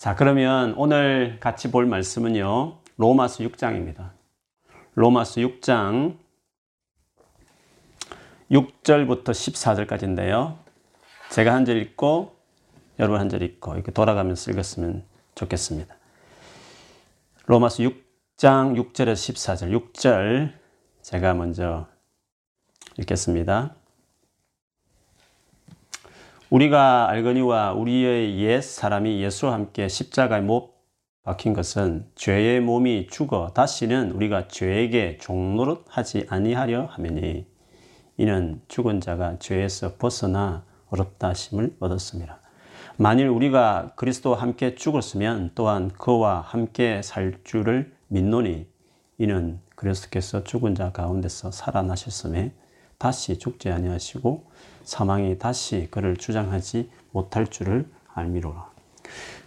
자, 그러면 오늘 같이 볼 말씀은요. 로마서 6장입니다. 로마서 6장 6절부터 14절까지인데요. 제가 한 절 읽고 여러분 한 절 읽고 이렇게 돌아가면서 읽었으면 좋겠습니다. 로마서 6장 6절에서 14절 6절 제가 먼저 읽겠습니다. 우리가 알거니와 우리의 옛 사람이 예수와 함께 십자가에 못 박힌 것은 죄의 몸이 죽어 다시는 우리가 죄에게 종노릇 하지 아니하려 하매니 이는 죽은 자가 죄에서 벗어나 어렵다 하심을 얻었습니다. 만일 우리가 그리스도와 함께 죽었으면 또한 그와 함께 살 줄을 믿노니 이는 그리스도께서 죽은 자 가운데서 살아나셨음에 다시 죽지 아니하시고 사망이 다시 그를 주장하지 못할 줄을 알미로라.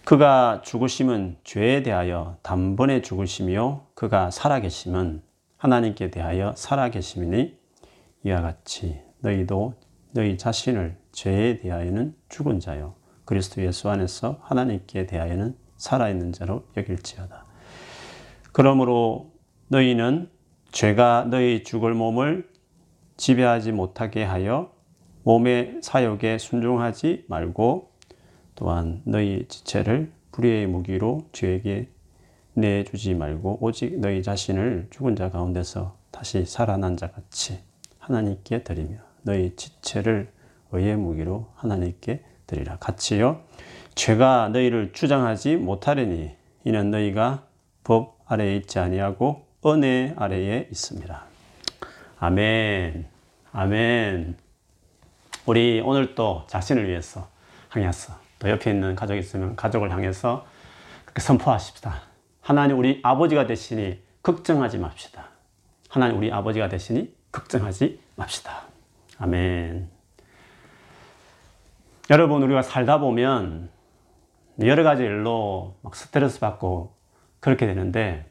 그가 죽으심은 죄에 대하여 단번에 죽으심이요 그가 살아계심은 하나님께 대하여 살아계심이니 이와 같이 너희도 너희 자신을 죄에 대하여는 죽은 자요 그리스도 예수 안에서 하나님께 대하여는 살아있는 자로 여길지어다. 그러므로 너희는 죄가 너희 죽을 몸을 지배하지 못하게 하여 몸의 사욕에 순종하지 말고 또한 너희 지체를 불의의 무기로 죄에게 내주지 말고 오직 너희 자신을 죽은 자 가운데서 다시 살아난 자 같이 하나님께 드리며 너희 지체를 의의 무기로 하나님께 드리라. 같이요. 죄가 너희를 주장하지 못하려니 이는 너희가 법 아래에 있지 아니하고 은혜 아래에 있습니다. 아멘. 아멘. 우리 오늘 또 자신을 위해서 향해서 또 옆에 있는 가족이 있으면 가족을 향해서 그렇게 선포하십시다. 하나님 우리 아버지가 되시니 걱정하지 맙시다. 하나님 우리 아버지가 되시니 걱정하지 맙시다. 아멘. 여러분 우리가 살다 보면 여러 가지 일로 막 스트레스 받고 그렇게 되는데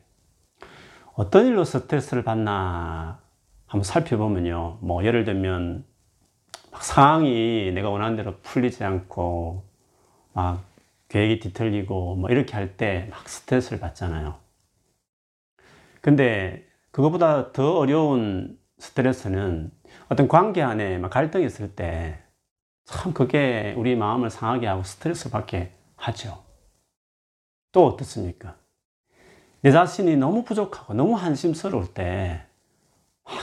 어떤 일로 스트레스를 받나 한번 살펴보면요. 뭐 예를 들면 막 상황이 내가 원하는 대로 풀리지 않고 막 계획이 뒤틀리고 뭐 이렇게 할 때 막 스트레스를 받잖아요. 근데 그것보다 더 어려운 스트레스는 어떤 관계 안에 막 갈등이 있을 때 참 그게 우리 마음을 상하게 하고 스트레스 받게 하죠. 또 어떻습니까? 내 자신이 너무 부족하고 너무 한심스러울 때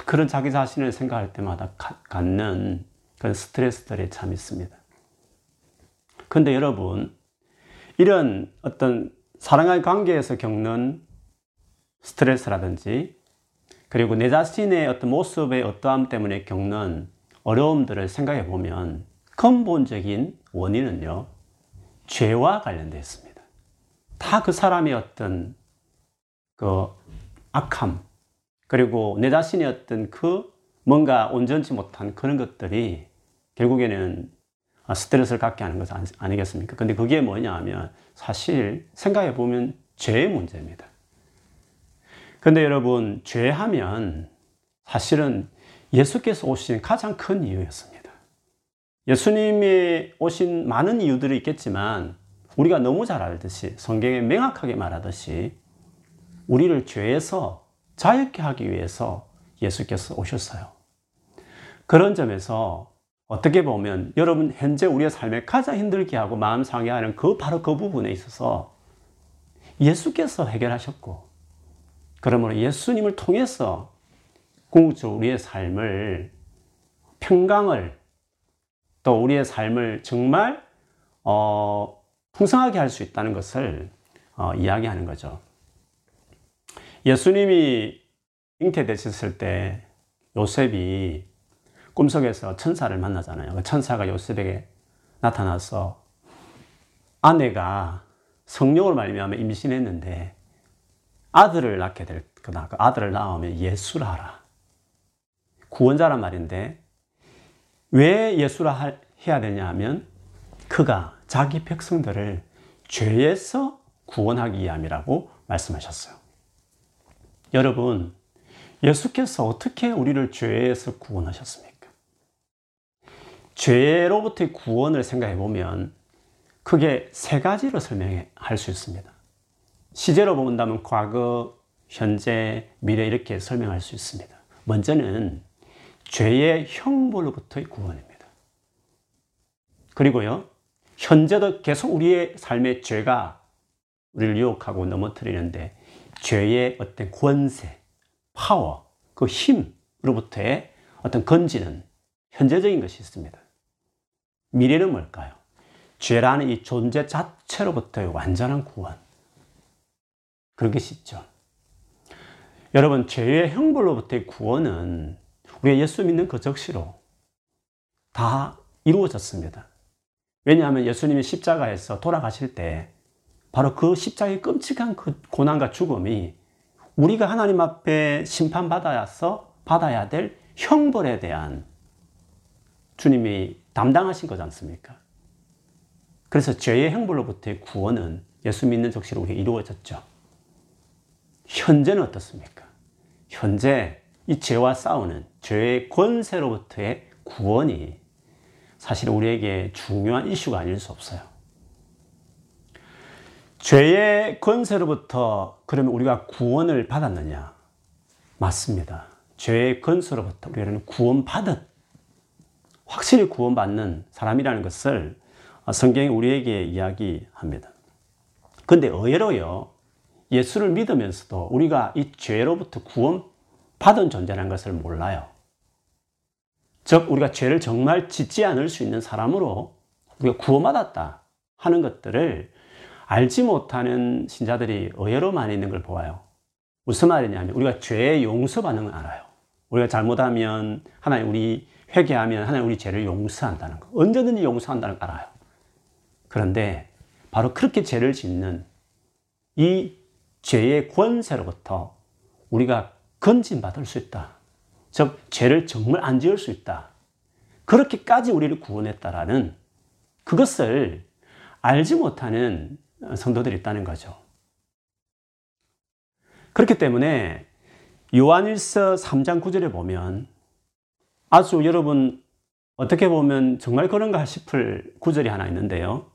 그런 자기 자신을 생각할 때마다 갖는 그런 스트레스들이 참 있습니다. 근데 여러분, 이런 어떤 사랑의 관계에서 겪는 스트레스라든지, 그리고 내 자신의 어떤 모습의 어떠함 때문에 겪는 어려움들을 생각해 보면 근본적인 원인은요, 죄와 관련되어 있습니다. 다 그 사람의 어떤 그 악함, 그리고 내 자신의 어떤 그 뭔가 온전치 못한 그런 것들이 결국에는 스트레스를 갖게 하는 것은 아니겠습니까? 근데 그게 뭐냐 하면 사실 생각해 보면 죄의 문제입니다. 근데 여러분, 죄하면 사실은 예수께서 오신 가장 큰 이유였습니다. 예수님이 오신 많은 이유들이 있겠지만 우리가 너무 잘 알듯이 성경에 명확하게 말하듯이 우리를 죄에서 자유케 하기 위해서 예수께서 오셨어요. 그런 점에서 어떻게 보면 여러분 현재 우리의 삶에 가장 힘들게 하고 마음 상해 하는 그 바로 그 부분에 있어서 예수께서 해결하셨고 그러므로 예수님을 통해서 궁극적으로 우리의 삶을 평강을 또 우리의 삶을 정말 어, 풍성하게 할 수 있다는 것을 어, 이야기하는 거죠. 예수님이 잉태되셨을 때 요셉이 꿈속에서 천사를 만나잖아요. 그 천사가 요셉에게 나타나서 아내가 성령을 말미암아 임신했는데 아들을 낳게 될 거다. 그 아들을 낳으면 예수라 하라. 구원자란 말인데 왜 예수라 해야 되냐 하면 그가 자기 백성들을 죄에서 구원하기 위함이라고 말씀하셨어요. 여러분, 예수께서 어떻게 우리를 죄에서 구원하셨습니까? 죄로부터의 구원을 생각해 보면 크게 세 가지로 설명할 수 있습니다. 시제로 본다면 과거, 현재, 미래 이렇게 설명할 수 있습니다. 먼저는 죄의 형벌로부터의 구원입니다. 그리고요, 현재도 계속 우리의 삶의 죄가 우리를 유혹하고 넘어뜨리는데 죄의 어떤 권세, 파워, 그 힘으로부터의 어떤 건지는 현재적인 것이 있습니다. 미래는 뭘까요? 죄라는 이 존재 자체로부터의 완전한 구원. 그런 것이 있죠. 여러분, 죄의 형벌로부터의 구원은 우리가 예수 믿는 그 적시로 다 이루어졌습니다. 왜냐하면 예수님이 십자가에서 돌아가실 때 바로 그 십자가의 끔찍한 그 고난과 죽음이 우리가 하나님 앞에 심판받아서 받아야 될 형벌에 대한 주님이 담당하신 거지 않습니까? 그래서 죄의 형벌로부터의 구원은 예수 믿는 적시로 우리가 이루어졌죠. 현재는 어떻습니까? 현재 이 죄와 싸우는 죄의 권세로부터의 구원이 사실 우리에게 중요한 이슈가 아닐 수 없어요. 죄의 권세로부터 그러면 우리가 구원을 받았느냐? 맞습니다. 죄의 권세로부터 우리는 구원받은 확실히 구원받는 사람이라는 것을 성경이 우리에게 이야기합니다. 근데 의외로요, 예수를 믿으면서도 우리가 이 죄로부터 구원받은 존재라는 것을 몰라요. 즉, 우리가 죄를 정말 짓지 않을 수 있는 사람으로 우리가 구원받았다 하는 것들을 알지 못하는 신자들이 의외로 많이 있는 걸 보아요. 무슨 말이냐면 우리가 죄의 용서받는 걸 알아요. 우리가 잘못하면 하나님 우리 회개하면 하나님 우리 죄를 용서한다는 거. 언제든지 용서한다는 걸 알아요. 그런데 바로 그렇게 죄를 짓는 이 죄의 권세로부터 우리가 건진받을 수 있다. 즉, 죄를 정말 안 지을 수 있다. 그렇게까지 우리를 구원했다라는 그것을 알지 못하는 성도들이 있다는 거죠. 그렇기 때문에 요한일서 3장 9절에 보면 아주 여러분 어떻게 보면 정말 그런가 싶을 구절이 하나 있는데요.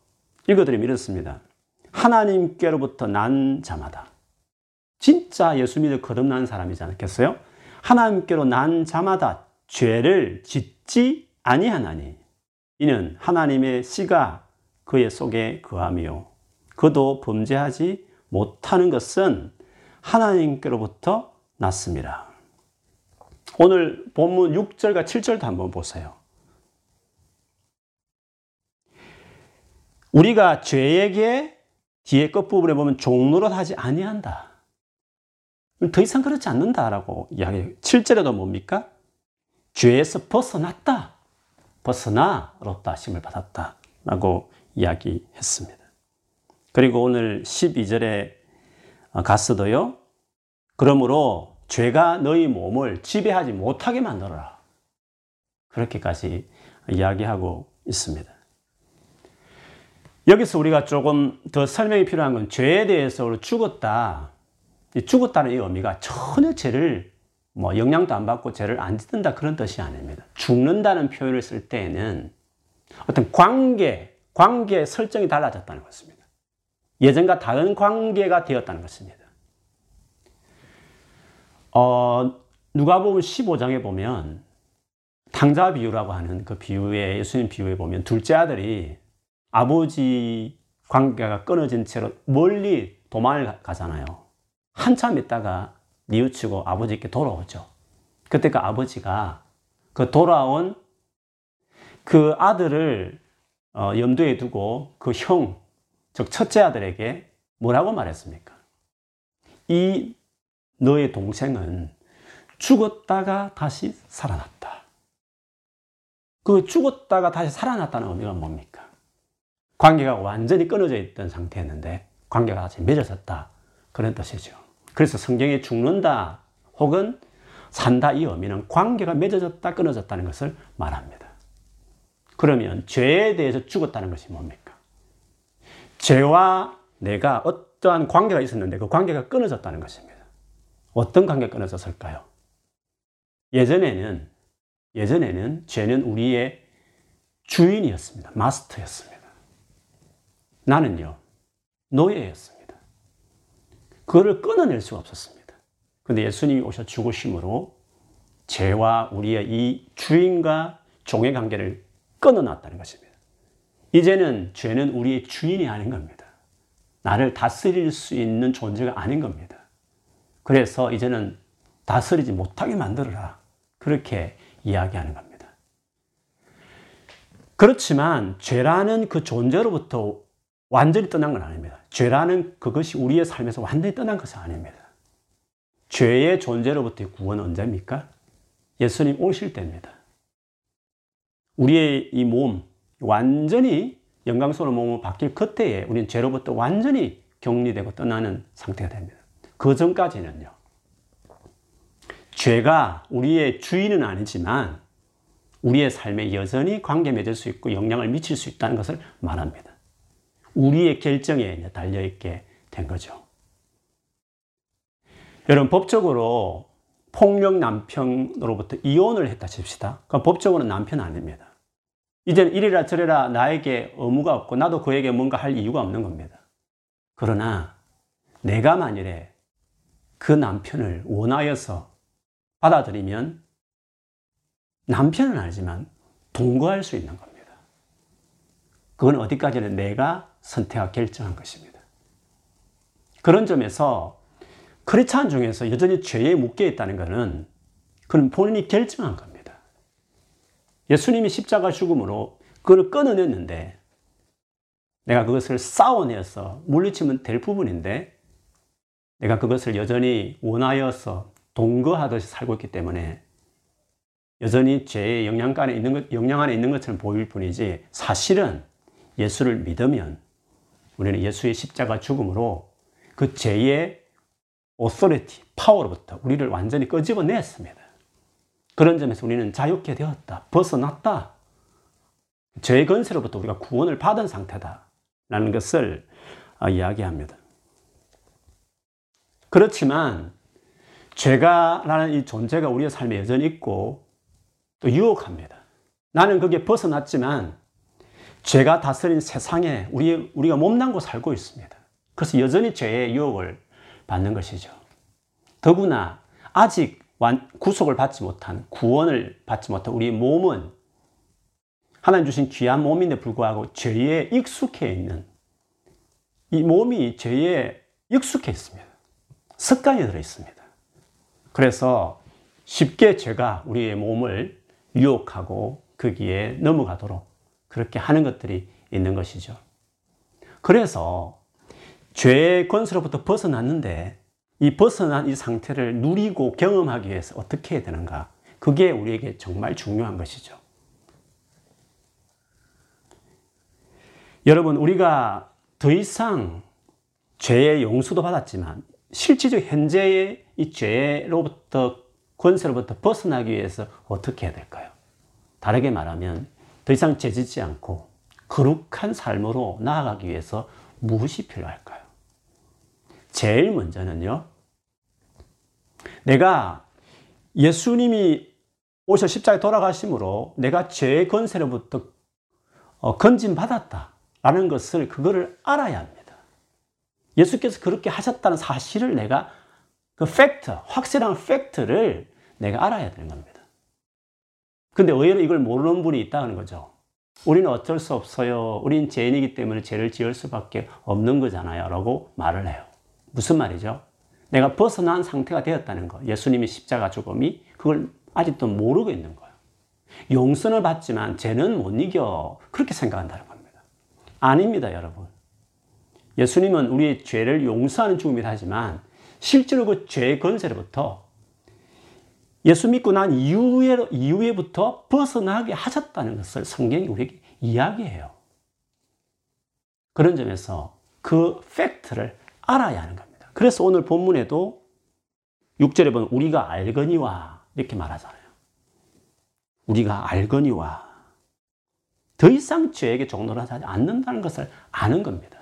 읽어드리면 이렇습니다. 하나님께로부터 난 자마다. 진짜 예수 믿어 거듭난 사람이지 않겠어요? 하나님께로 난 자마다 죄를 짓지 아니하나니. 이는 하나님의 씨가 그의 속에 거하며 그도 범죄하지 못하는 것은 하나님께로부터 났습니다. 오늘 본문 6절과 7절도 한번 보세요. 우리가 죄에게 뒤에 끝부분에 보면 종로를 하지 아니한다. 더 이상 그렇지 않는다라고 이야기. 7절에도 뭡니까? 죄에서 벗어났다. 벗어나 로다 심을 받았다. 라고 이야기했습니다. 그리고 오늘 12절에 가서도요. 그러므로 죄가 너희 몸을 지배하지 못하게 만들어라. 그렇게까지 이야기하고 있습니다. 여기서 우리가 조금 더 설명이 필요한 건 죄에 대해서 죽었다. 죽었다는 이 의미가 전혀 죄를 뭐 영향도 안 받고 죄를 안 짓는다 그런 뜻이 아닙니다. 죽는다는 표현을 쓸 때에는 어떤 관계, 관계 설정이 달라졌다는 것입니다. 예전과 다른 관계가 되었다는 것입니다. 어, 누가복음 15장에 보면 탕자 비유라고 하는 그 비유에 예수님 비유에 보면 둘째 아들이 아버지 관계가 끊어진 채로 멀리 도망을 가잖아요. 한참 있다가 뉘우치고 아버지께 돌아오죠. 그때 그 아버지가 그 돌아온 그 아들을 어, 염두에 두고 그 형, 즉 첫째 아들에게 뭐라고 말했습니까? 이 너의 동생은 죽었다가 다시 살아났다. 그 죽었다가 다시 살아났다는 의미가 뭡니까? 관계가 완전히 끊어져 있던 상태였는데 관계가 다시 맺어졌다. 그런 뜻이죠. 그래서 성경에 죽는다 혹은 산다 이 의미는 관계가 맺어졌다 끊어졌다는 것을 말합니다. 그러면 죄에 대해서 죽었다는 것이 뭡니까? 죄와 내가 어떠한 관계가 있었는데 그 관계가 끊어졌다는 것입니다. 어떤 관계가 끊어졌을까요? 예전에는, 예전에는 죄는 우리의 주인이었습니다. 마스터였습니다. 나는요, 노예였습니다. 그거를 끊어낼 수가 없었습니다. 근데 예수님이 오셔 죽으심으로 죄와 우리의 이 주인과 종의 관계를 끊어놨다는 것입니다. 이제는 죄는 우리의 주인이 아닌 겁니다. 나를 다스릴 수 있는 존재가 아닌 겁니다. 그래서 이제는 다스리지 못하게 만들어라. 그렇게 이야기하는 겁니다. 그렇지만 죄라는 그 존재로부터 완전히 떠난 건 아닙니다. 죄라는 그것이 우리의 삶에서 완전히 떠난 것은 아닙니다. 죄의 존재로부터의 구원은 언제입니까? 예수님 오실 때입니다. 우리의 이 몸, 완전히 영광스러운 몸으로 바뀔 그때에 우리는 죄로부터 완전히 격리되고 떠나는 상태가 됩니다. 그 전까지는요. 죄가 우리의 주인은 아니지만 우리의 삶에 여전히 관계 맺을 수 있고 영향을 미칠 수 있다는 것을 말합니다. 우리의 결정에 달려있게 된 거죠. 여러분, 법적으로 폭력 남편으로부터 이혼을 했다 칩시다. 그럼 법적으로는 남편 아닙니다. 이제는 이리라 저리라 나에게 의무가 없고 나도 그에게 뭔가 할 이유가 없는 겁니다. 그러나 내가 만일에 그 남편을 원하여서 받아들이면 남편은 아니지만 동거할 수 있는 겁니다. 그건 어디까지는 내가 선택하 결정한 것입니다. 그런 점에서 크리스찬 중에서 여전히 죄에 묶여 있다는 것은 그는 본인이 결정한 겁니다. 예수님이 십자가 죽음으로 그걸 끊어냈는데 내가 그것을 싸워내서 물리치면 될 부분인데 내가 그것을 여전히 원하여서 동거하듯이 살고 있기 때문에 여전히 죄의 영향 안에 있는 것, 영향 안에 있는 것처럼 보일 뿐이지 사실은 예수를 믿으면 우리는 예수의 십자가 죽음으로 그 죄의 오소리티, 파워로부터 우리를 완전히 끄집어냈습니다. 그런 점에서 우리는 자유케 되었다. 벗어났다. 죄의 건세로부터 우리가 구원을 받은 상태다. 라는 것을 아, 이야기합니다. 그렇지만 죄가라는 이 존재가 우리의 삶에 여전히 있고 또 유혹합니다. 나는 거기에 벗어났지만 죄가 다스린 세상에 우리, 우리가 몸담고 살고 있습니다. 그래서 여전히 죄의 유혹을 받는 것이죠. 더구나 아직 구속을 받지 못한, 구원을 받지 못한 우리 몸은 하나님 주신 귀한 몸인데 불구하고 죄에 익숙해 있는 이 몸이 죄에 익숙해 있습니다. 습관이 들어 있습니다. 그래서 쉽게 죄가 우리의 몸을 유혹하고 거기에 넘어가도록 그렇게 하는 것들이 있는 것이죠. 그래서 죄의 권세로부터 벗어났는데 이 벗어난 이 상태를 누리고 경험하기 위해서 어떻게 해야 되는가? 그게 우리에게 정말 중요한 것이죠. 여러분, 우리가 더 이상 죄의 용서도 받았지만 실질적 현재의 이 죄로부터 권세로부터 벗어나기 위해서 어떻게 해야 될까요? 다르게 말하면 더 이상 죄짓지 않고 거룩한 삶으로 나아가기 위해서 무엇이 필요할까요? 제일 먼저는요, 내가 예수님이 오셔 십자가에 돌아가심으로 내가 죄의 권세로부터 어, 건진받았다라는 것을 그거를 알아야 합니다. 예수께서 그렇게 하셨다는 사실을 내가 그 팩트, 확실한 팩트를 내가 알아야 되는 겁니다. 근데 의외로 이걸 모르는 분이 있다는 거죠. 우리는 어쩔 수 없어요. 우린 죄인이기 때문에 죄를 지을 수밖에 없는 거잖아요. 라고 말을 해요. 무슨 말이죠? 내가 벗어난 상태가 되었다는 거. 예수님이 십자가 죽음이 그걸 아직도 모르고 있는 거예요. 용서를 받지만 죄는 못 이겨. 그렇게 생각한다는 겁니다. 아닙니다, 여러분. 예수님은 우리의 죄를 용서하는 죽음이라 하지만 실제로 그 죄의 건세로부터 예수 믿고 난 이후에, 이후에부터 벗어나게 하셨다는 것을 성경이 우리에게 이야기해요. 그런 점에서 그 팩트를 알아야 하는 겁니다. 그래서 오늘 본문에도 6절에 보면 우리가 알거니와 이렇게 말하잖아요. 우리가 알거니와 더 이상 죄에게 종노하지 않는다는 것을 아는 겁니다.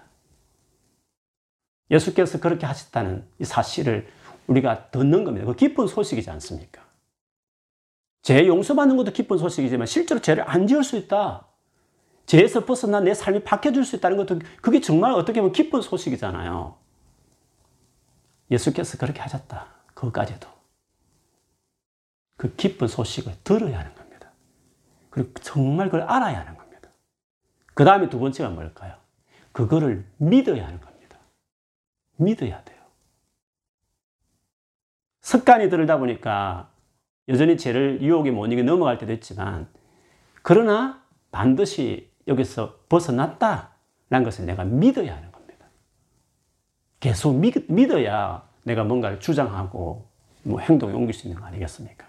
예수께서 그렇게 하셨다는 이 사실을 우리가 듣는 겁니다. 그 기쁜 소식이지 않습니까? 죄 용서받는 것도 기쁜 소식이지만 실제로 죄를 안 지을 수 있다. 죄에서 벗어나 내 삶이 바뀌어질 수 있다는 것도 그게 정말 어떻게 보면 기쁜 소식이잖아요. 예수께서 그렇게 하셨다. 그것까지도. 그 기쁜 소식을 들어야 하는 겁니다. 그리고 정말 그걸 알아야 하는 겁니다. 그 다음에 두 번째가 뭘까요? 그거를 믿어야 하는 겁니다. 믿어야 돼요. 습관이 들다 보니까 여전히 죄를 유혹에 못 이겨 넘어갈 때도 있지만 그러나 반드시 여기서 벗어났다라는 것을 내가 믿어야 하는 겁니다. 계속 믿, 믿어야 내가 뭔가를 주장하고 뭐 행동에 옮길 수 있는 거 아니겠습니까?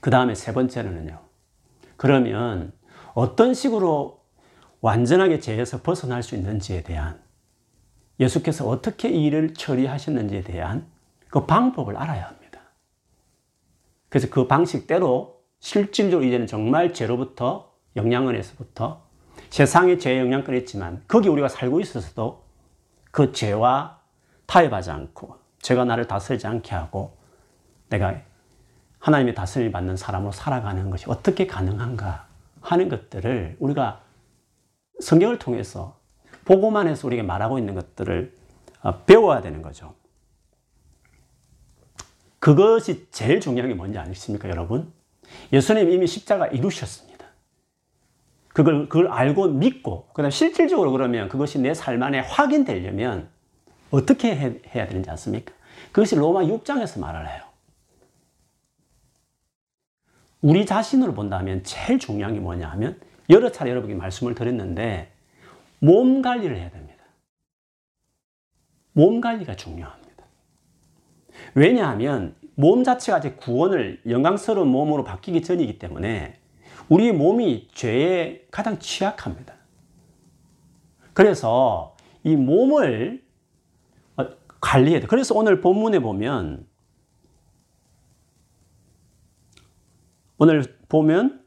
그 다음에 세 번째는요. 그러면 어떤 식으로 완전하게 죄에서 벗어날 수 있는지에 대한 예수께서 어떻게 이 일을 처리하셨는지에 대한 그 방법을 알아야 합니다. 그래서 그 방식대로 실질적으로 이제는 정말 죄로부터 영향원에서부터 세상의 죄의 영향권이 있지만 거기 우리가 살고 있어서도 그 죄와 타협하지 않고 죄가 나를 다스리지 않게 하고 내가 하나님의 다스림을 받는 사람으로 살아가는 것이 어떻게 가능한가 하는 것들을 우리가 성경을 통해서 보고만 해서 우리가 말하고 있는 것들을 어, 배워야 되는 거죠. 그것이 제일 중요한 게 뭔지 아십니까, 여러분? 예수님 이미 십자가 이루셨습니다. 그걸, 그걸 알고 믿고, 그 다음 실질적으로 그러면 그것이 내 삶 안에 확인되려면 어떻게 해, 해야 되는지 아십니까? 그것이 로마 6장에서 말을 해요. 우리 자신으로 본다면 제일 중요한 게 뭐냐 하면 여러 차례 여러분께 말씀을 드렸는데 몸 관리를 해야 됩니다. 몸 관리가 중요합니다. 왜냐하면 몸 자체가 아직 구원을 영광스러운 몸으로 바뀌기 전이기 때문에 우리 몸이 죄에 가장 취약합니다. 그래서 이 몸을 어, 관리해야 돼. 그래서 오늘 본문에 보면 오늘 보면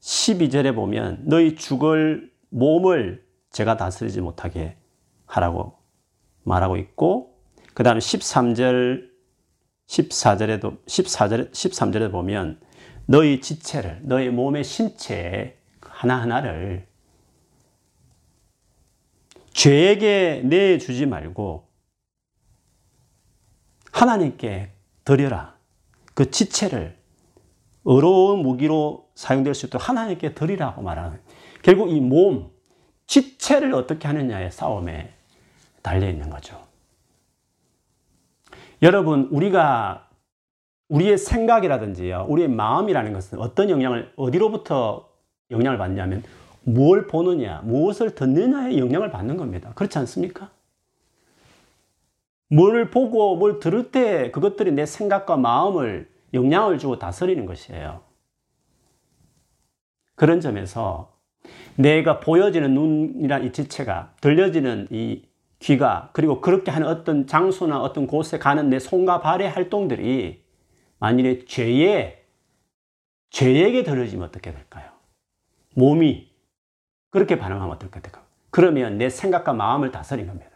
12절에 보면 너희 죽을 몸을 제가 다스리지 못하게 하라고 말하고 있고 그 다음에 13절 14절에도 14절 13절에 보면 너희 지체를 너희 몸의 신체 하나하나를 죄에게 내 주지 말고 하나님께 드려라. 그 지체를 어려운 무기로 사용될 수 있도록 하나님께 드리라고 말하는 결국 이 몸, 지체를 어떻게 하느냐의 싸움에 달려 있는 거죠. 여러분, 우리가 우리의 생각이라든지요, 우리의 마음이라는 것은 어떤 영향을, 어디로부터 영향을 받냐면, 뭘 보느냐, 무엇을 듣느냐의 영향을 받는 겁니다. 그렇지 않습니까? 뭘 보고 뭘 들을 때 그것들이 내 생각과 마음을 영향을 주고 다스리는 것이에요. 그런 점에서 내가 보여지는 눈이란 이 지체가 들려지는 이 귀가 그리고 그렇게 하는 어떤 장소나 어떤 곳에 가는 내 손과 발의 활동들이 만일에 죄에 죄에게 들어지면 어떻게 될까요? 몸이 그렇게 반응하면 어떻게 될까요? 그러면 내 생각과 마음을 다스린 겁니다.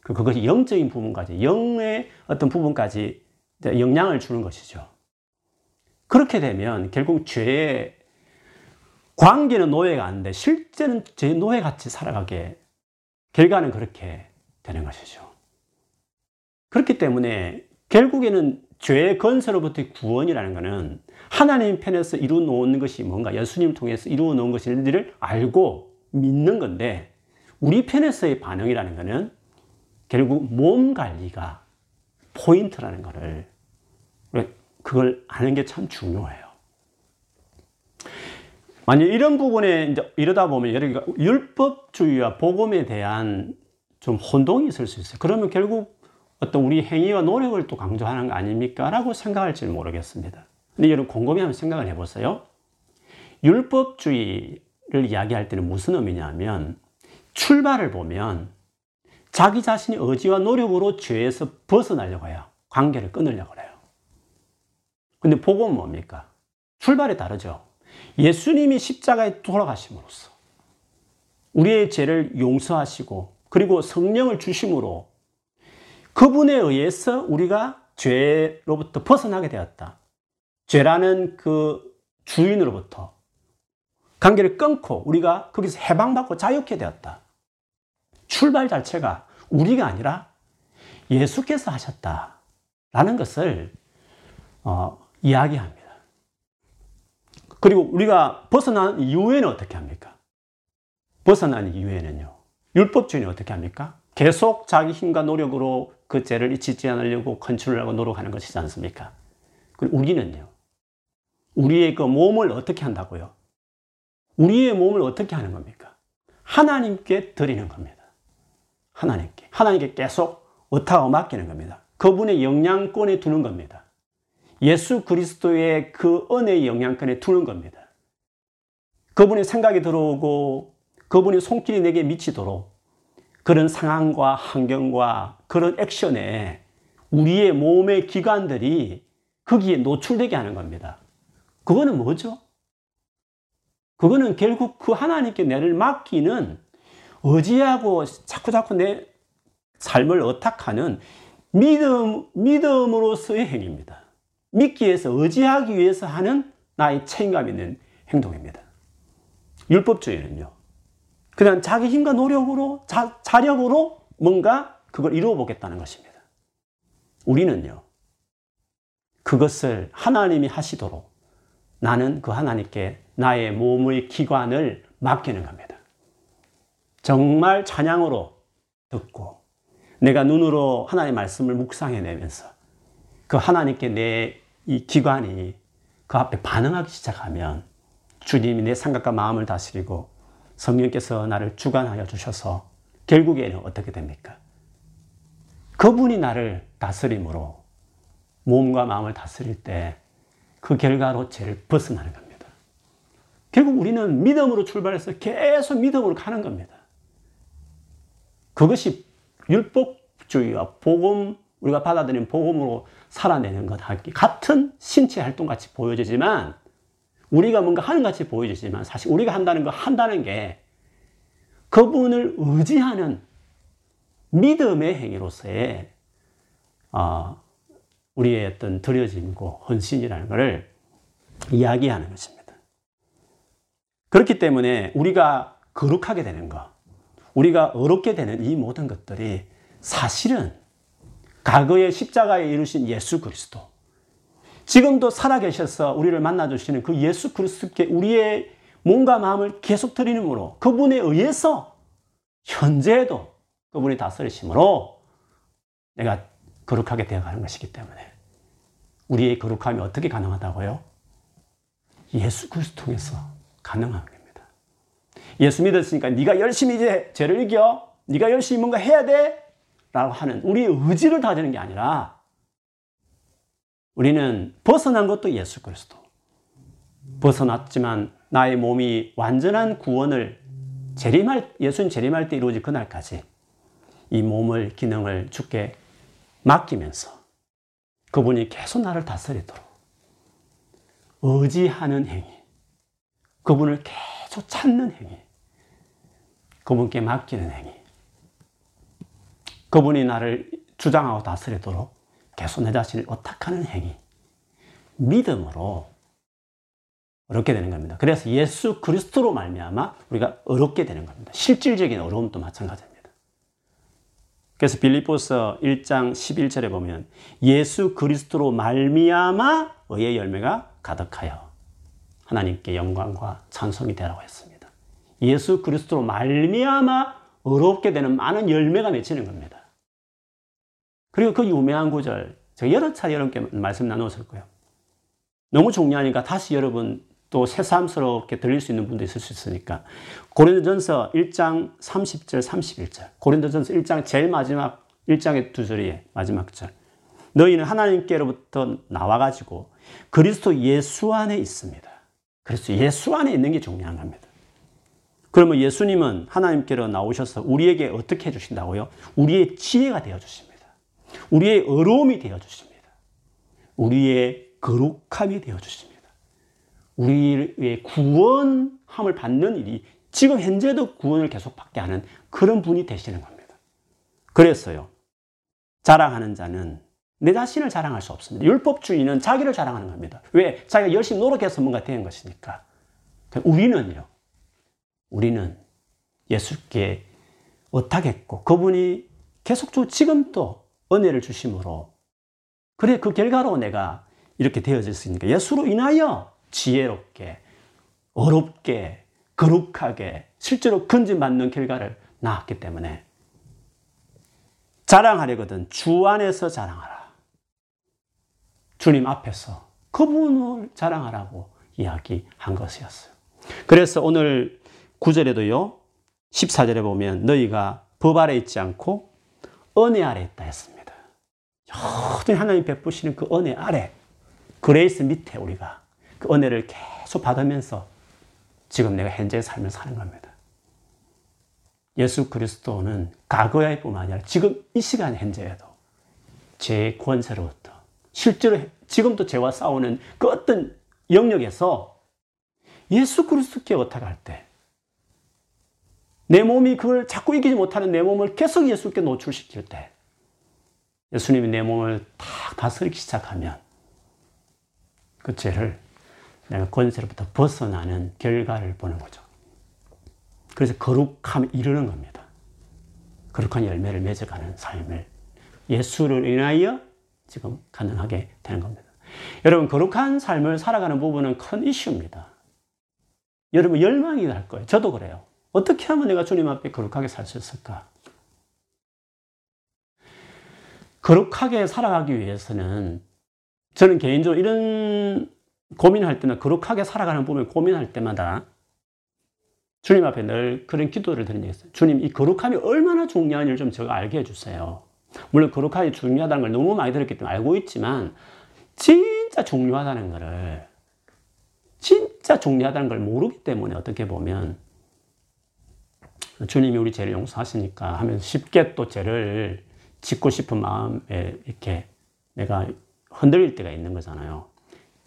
그 그것이 영적인 부분까지 영의 어떤 부분까지 영향을 주는 것이죠. 그렇게 되면 결국 죄의 관계는 노예가 아닌데 실제는 제 노예같이 살아가게 결과는 그렇게 되는 것이죠. 그렇기 때문에 결국에는 죄의 건설로부터의 구원이라는 것은 하나님 편에서 이루어 놓은 것이 뭔가 예수님 통해서 이루어 놓은 것인지를 알고 믿는 건데 우리 편에서의 반응이라는 것은 결국 몸 관리가 포인트라는 것을 그걸 아는 게 참 중요해요. 만약 이런 부분에 이제 이러다 보면 여러분 율법주의와 복음에 대한 좀 혼동이 있을 수 있어요. 그러면 결국 어떤 우리 행위와 노력을 또 강조하는 거 아닙니까? 라고 생각할지 모르겠습니다. 근데 여러분 곰곰이 한번 생각을 해보세요. 율법주의를 이야기할 때는 무슨 의미냐면 출발을 보면 자기 자신의 의지와 노력으로 죄에서 벗어나려고 해요. 관계를 끊으려고 해요. 근데 복음은 뭡니까? 출발이 다르죠. 예수님이 십자가에 돌아가심으로써 우리의 죄를 용서하시고 그리고 성령을 주심으로 그분에 의해서 우리가 죄로부터 벗어나게 되었다. 죄라는 그 주인으로부터 관계를 끊고 우리가 거기서 해방받고 자유케 되었다. 출발 자체가 우리가 아니라 예수께서 하셨다라는 것을 어, 이야기합니다. 그리고 우리가 벗어난 이후에는 어떻게 합니까? 벗어난 이후에는요. 율법주의는 어떻게 합니까? 계속 자기 힘과 노력으로 그 죄를 잊지 않으려고 컨트롤하고 노력하는 것이지 않습니까? 우리는요. 우리의 그 몸을 어떻게 한다고요? 우리의 몸을 어떻게 하는 겁니까? 하나님께 드리는 겁니다. 하나님께. 하나님께 계속 의탁하고 맡기는 겁니다. 그분의 영향권에 두는 겁니다. 예수 그리스도의 그 은혜의 영향권에 두는 겁니다. 그분의 생각이 들어오고 그분의 손길이 내게 미치도록 그런 상황과 환경과 그런 액션에 우리의 몸의 기관들이 거기에 노출되게 하는 겁니다. 그거는 뭐죠? 그거는 결국 그 하나님께 내를 맡기는 의지하고 자꾸자꾸 내 삶을 어탁하는 믿음, 믿음으로서의 행위입니다. 믿기 위해서, 의지하기 위해서 하는 나의 책임감 있는 행동입니다. 율법주의는요. 그냥 자기 힘과 노력으로, 자, 자력으로 뭔가 그걸 이루어 보겠다는 것입니다. 우리는요. 그것을 하나님이 하시도록 나는 그 하나님께 나의 몸의 기관을 맡기는 겁니다. 정말 찬양으로 듣고 내가 눈으로 하나님의 말씀을 묵상해내면서 그 하나님께 내 이 기관이 그 앞에 반응하기 시작하면 주님이 내 생각과 마음을 다스리고 성령께서 나를 주관하여 주셔서 결국에는 어떻게 됩니까? 그분이 나를 다스림으로 몸과 마음을 다스릴 때 그 결과로 죄를 벗어나는 겁니다. 결국 우리는 믿음으로 출발해서 계속 믿음으로 가는 겁니다. 그것이 율법주의와 복음, 우리가 받아들인 복음으로 살아내는 것 같은 신체 활동 같이 보여지지만 우리가 뭔가 하는 같이 보여지지만 사실 우리가 한다는 거 한다는 게 그분을 의지하는 믿음의 행위로서의 어, 우리의 어떤 드려짐고 헌신이라는 것을 이야기하는 것입니다. 그렇기 때문에 우리가 거룩하게 되는 것, 우리가 어렵게 되는 이 모든 것들이 사실은 과거의 십자가에 이루신 예수 그리스도, 지금도 살아계셔서 우리를 만나주시는 그 예수 그리스도께 우리의 몸과 마음을 계속 드리므로 그분에 의해서 현재에도 그분이 다스리심으로 내가 거룩하게 되어가는 것이기 때문에 우리의 거룩함이 어떻게 가능하다고요? 예수 그리스도 통해서 가능한 겁니다. 예수 믿었으니까 네가 열심히 이제 죄를 이겨. 네가 열심히 뭔가 해야 돼. 라고 하는 우리의 의지를 다지는 게 아니라 우리는 벗어난 것도 예수 그리스도. 벗어났지만 나의 몸이 완전한 구원을 재림할, 예수님 재림할 때 이루어질 그날까지 이 몸을, 기능을 주께 맡기면서 그분이 계속 나를 다스리도록 의지하는 행위, 그분을 계속 찾는 행위, 그분께 맡기는 행위. 그분이 나를 주장하고 다스리도록 계속 내 자신을 어탁하는 행위. 믿음으로 어렵게 되는 겁니다. 그래서 예수 그리스도로 말미암아 우리가 어렵게 되는 겁니다. 실질적인 어려움도 마찬가지입니다. 그래서 빌립보서 1장 11절에 보면 예수 그리스도로 말미암아 의의 열매가 가득하여 하나님께 영광과 찬송이 되라고 했습니다. 예수 그리스도로 말미암아 어렵게 되는 많은 열매가 맺히는 겁니다. 그리고 그 유명한 구절 제가 여러 차례 여러분께 말씀 나누었을 거예요. 너무 중요하니까 다시 여러분 또 새삼스럽게 들릴 수 있는 분도 있을 수 있으니까 고린도전서 1장 30절 31절 고린도전서 1장 제일 마지막 1장의 두 절이 마지막 절 너희는 하나님께로부터 나와 가지고 그리스도 예수 안에 있습니다. 그래서 예수 안에 있는 게 중요한 겁니다. 그러면 예수님은 하나님께로 나오셔서 우리에게 어떻게 해 주신다고요? 우리의 지혜가 되어 주십니다. 우리의 어려움이 되어 주십니다. 우리의 거룩함이 되어 주십니다. 우리의 구원함을 받는 일이 지금 현재도 구원을 계속 받게 하는 그런 분이 되시는 겁니다. 그래서요, 자랑하는 자는 내 자신을 자랑할 수 없습니다. 율법주의는 자기를 자랑하는 겁니다. 왜? 자기가 열심히 노력해서 뭔가 된 것이니까. 우리는요. 우리는 예수께 어하겠고 그분이 계속적으로 지금도 은혜를 주심으로 그래 그 결과로 내가 이렇게 되어졌으니까 예수로 인하여 지혜롭게 어렵게 거룩하게 실제로 건진받는 결과를 낳았기 때문에 자랑하려거든 주 안에서 자랑하라. 주님 앞에서 그분을 자랑하라고 이야기한 것이었어요. 그래서 오늘 9절에도요. 14절에 보면 너희가 법 아래 있지 않고 은혜 아래 있다 했습니다. 여전히 하나님 베푸시는 그 은혜 아래 grace 밑에 우리가 그 은혜를 계속 받으면서 지금 내가 현재의 삶을 사는 겁니다. 예수 그리스도는 과거에 뿐만 아니라 지금 이 시간 현재에도 제 권세로부터 실제로 지금도 죄와 싸우는 그 어떤 영역에서 예수 그리스도께 어탁할 때, 내 몸이 그걸 자꾸 이기지 못하는 내 몸을 계속 예수께 노출시킬 때, 예수님이 내 몸을 탁 다스리기 시작하면, 그 죄를 내가 권세로부터 벗어나는 결과를 보는 거죠. 그래서 거룩함에 이르는 겁니다. 거룩한 열매를 맺어가는 삶을 예수를 인하여 지금 가능하게 되는 겁니다. 여러분, 거룩한 삶을 살아가는 부분은 큰 이슈입니다. 여러분, 열망이 날 거예요. 저도 그래요. 어떻게 하면 내가 주님 앞에 거룩하게 살 수 있을까? 거룩하게 살아가기 위해서는 저는 개인적으로 이런 고민할 때나 거룩하게 살아가는 부분을 고민할 때마다 주님 앞에 늘 그런 기도를 드린 적이 있어요. 주님, 이 거룩함이 얼마나 중요한지를 좀 제가 알게 해주세요. 물론 거룩함이 중요하다는 걸 너무 많이 들었기 때문에 알고 있지만 진짜 중요하다는 것을 진짜 중요하다는 걸 모르기 때문에 어떻게 보면 주님이 우리 죄를 용서하시니까 하면서 쉽게 또 죄를 짓고 싶은 마음에 이렇게 내가 흔들릴 때가 있는 거잖아요.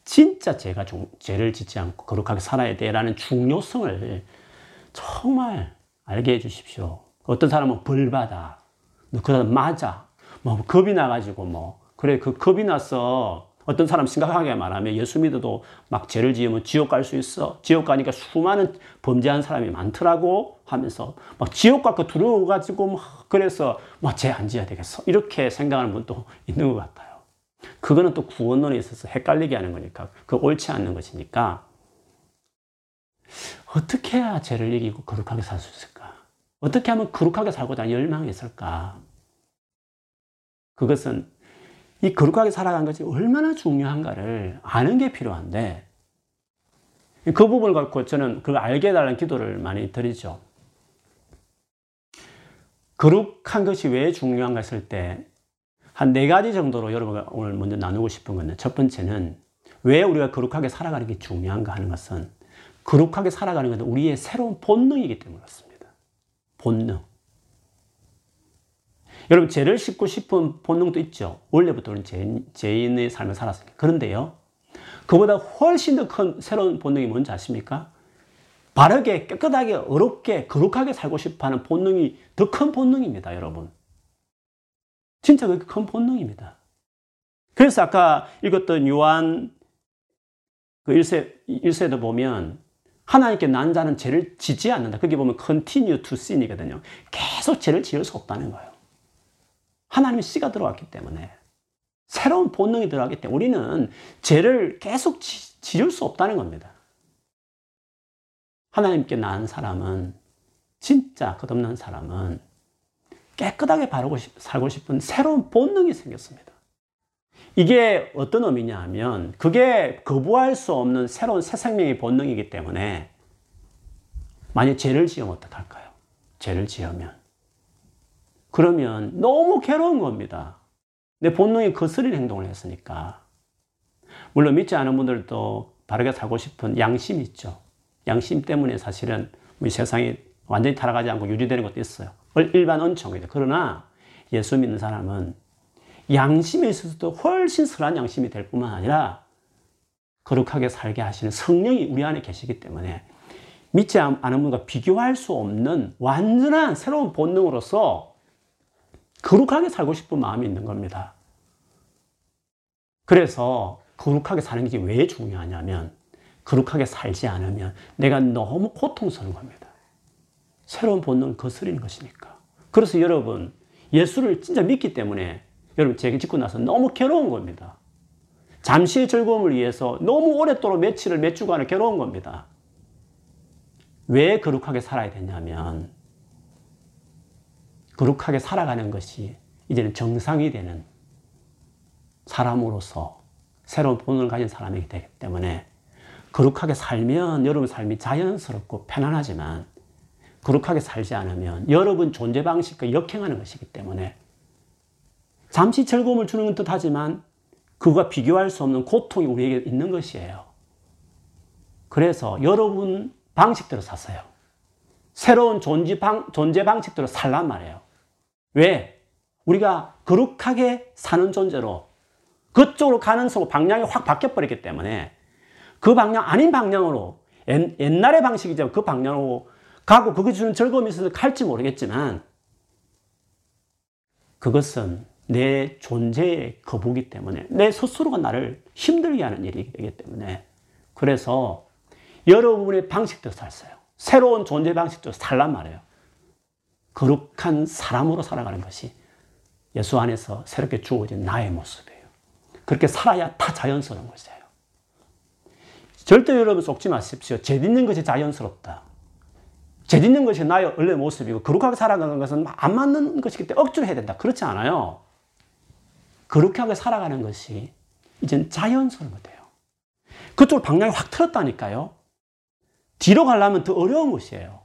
진짜 제가 죄를 짓지 않고 거룩하게 살아야 돼라는 중요성을 정말 알게 해 주십시오. 어떤 사람은 벌 받아. 그 사람 맞아. 뭐 겁이 나가지고 뭐 그래 그 겁이 나서 어떤 사람 심각하게 말하면 예수 믿어도 막 죄를 지으면 지옥 갈 수 있어. 지옥 가니까 수많은 범죄한 사람이 많더라고 하면서 막 지옥 갖고 두려워가지고 막 그래서 막 죄 안 지어야 되겠어. 이렇게 생각하는 분도 있는 것 같아요. 그거는 또 구원론에 있어서 헷갈리게 하는 거니까 그 옳지 않는 것이니까 어떻게 해야 죄를 이기고 거룩하게 살 수 있을까? 어떻게 하면 거룩하게 살고자 열망이 있을까? 그것은 이 거룩하게 살아가는 것이 얼마나 중요한가를 아는 게 필요한데 그 부분을 갖고 저는 그 알게 해달라는 기도를 많이 드리죠. 거룩한 것이 왜 중요한가 했을 때 한 네 가지 정도로 여러분과 오늘 먼저 나누고 싶은 것은 첫 번째는 왜 우리가 거룩하게 살아가는 게 중요한가 하는 것은 거룩하게 살아가는 것은 우리의 새로운 본능이기 때문에 그렇습니다. 본능. 여러분, 죄를 씻고 싶은 본능도 있죠. 원래부터 우리는 죄인, 죄인의 삶을 살았으니까. 그런데요, 그보다 훨씬 더 큰 새로운 본능이 뭔지 아십니까? 바르게, 깨끗하게, 어렵게, 거룩하게 살고 싶어 하는 본능이 더 큰 본능입니다, 여러분. 진짜 그게 큰 본능입니다. 그래서 아까 읽었던 요한 그 1세, 1세도 보면 하나님께 난 자는 죄를 짓지 않는다. 거기 보면 continue to sin이거든요. 계속 죄를 지을 수 없다는 거예요. 하나님의 씨가 들어왔기 때문에 새로운 본능이 들어왔기 때문에 우리는 죄를 계속 지, 지을 수 없다는 겁니다. 하나님께 낳은 사람은 진짜 끝없는 사람은 깨끗하게 바르고 싶, 살고 싶은 새로운 본능이 생겼습니다. 이게 어떤 의미냐 하면 그게 거부할 수 없는 새로운 새 생명의 본능이기 때문에 만약 죄를 지으면 어떡할까요? 죄를 지으면. 그러면 너무 괴로운 겁니다. 내 본능이 거스린 행동을 했으니까. 물론 믿지 않은 분들도 바르게 살고 싶은 양심이 있죠. 양심 때문에 사실은 우리 세상이 완전히 타락하지 않고 유지되는 것도 있어요. 일반 은총이죠. 그러나 예수 믿는 사람은 양심에 있어서도 훨씬 선한 양심이 될 뿐만 아니라 거룩하게 살게 하시는 성령이 우리 안에 계시기 때문에 믿지 않은 분과 비교할 수 없는 완전한 새로운 본능으로서 거룩하게 살고 싶은 마음이 있는 겁니다. 그래서 거룩하게 사는 게 왜 중요하냐면 거룩하게 살지 않으면 내가 너무 고통스러운 겁니다. 새로운 본능을 거스리는 것이니까. 그래서 여러분, 예수를 진짜 믿기 때문에 여러분 제게 짓고 나서 너무 괴로운 겁니다. 잠시의 즐거움을 위해서 너무 오랫도록 며칠을 몇 주간을 괴로운 겁니다. 왜 거룩하게 살아야 되냐면 거룩하게 살아가는 것이 이제는 정상이 되는 사람으로서 새로운 본을 가진 사람이기 때문에 거룩하게 살면 여러분 삶이 자연스럽고 편안하지만 거룩하게 살지 않으면 여러분 존재 방식과 역행하는 것이기 때문에 잠시 즐거움을 주는 듯 하지만 그가 비교할 수 없는 고통이 우리에게 있는 것이에요. 그래서 여러분 방식대로 사세요. 새로운 존재 방식대로 살란 말이에요. 왜? 우리가 거룩하게 사는 존재로 그쪽으로 가는 속 방향이 확 바뀌어버렸기 때문에 그 방향 아닌 방향으로 옛날의 방식이죠. 그 방향으로 가고 그게 주는 즐거움이 있어서 갈지 모르겠지만 그것은 내 존재의 거부기 때문에 내 스스로가 나를 힘들게 하는 일이기 때문에 그래서 여러분의 방식대로 살어요. 새로운 존재 방식대로 살란 말이에요. 거룩한 사람으로 살아가는 것이 예수 안에서 새롭게 주어진 나의 모습이에요. 그렇게 살아야 다 자연스러운 것이에요. 절대 여러분 속지 마십시오. 죄 짓는 것이 자연스럽다. 죄 짓는 것이 나의 원래 모습이고 거룩하게 살아가는 것은 안 맞는 것이기 때문에 억지로 해야 된다. 그렇지 않아요. 거룩하게 살아가는 것이 이젠 자연스러운 것 같아요. 그쪽으로 방향이 확 틀었다니까요. 뒤로 가려면 더 어려운 것이에요.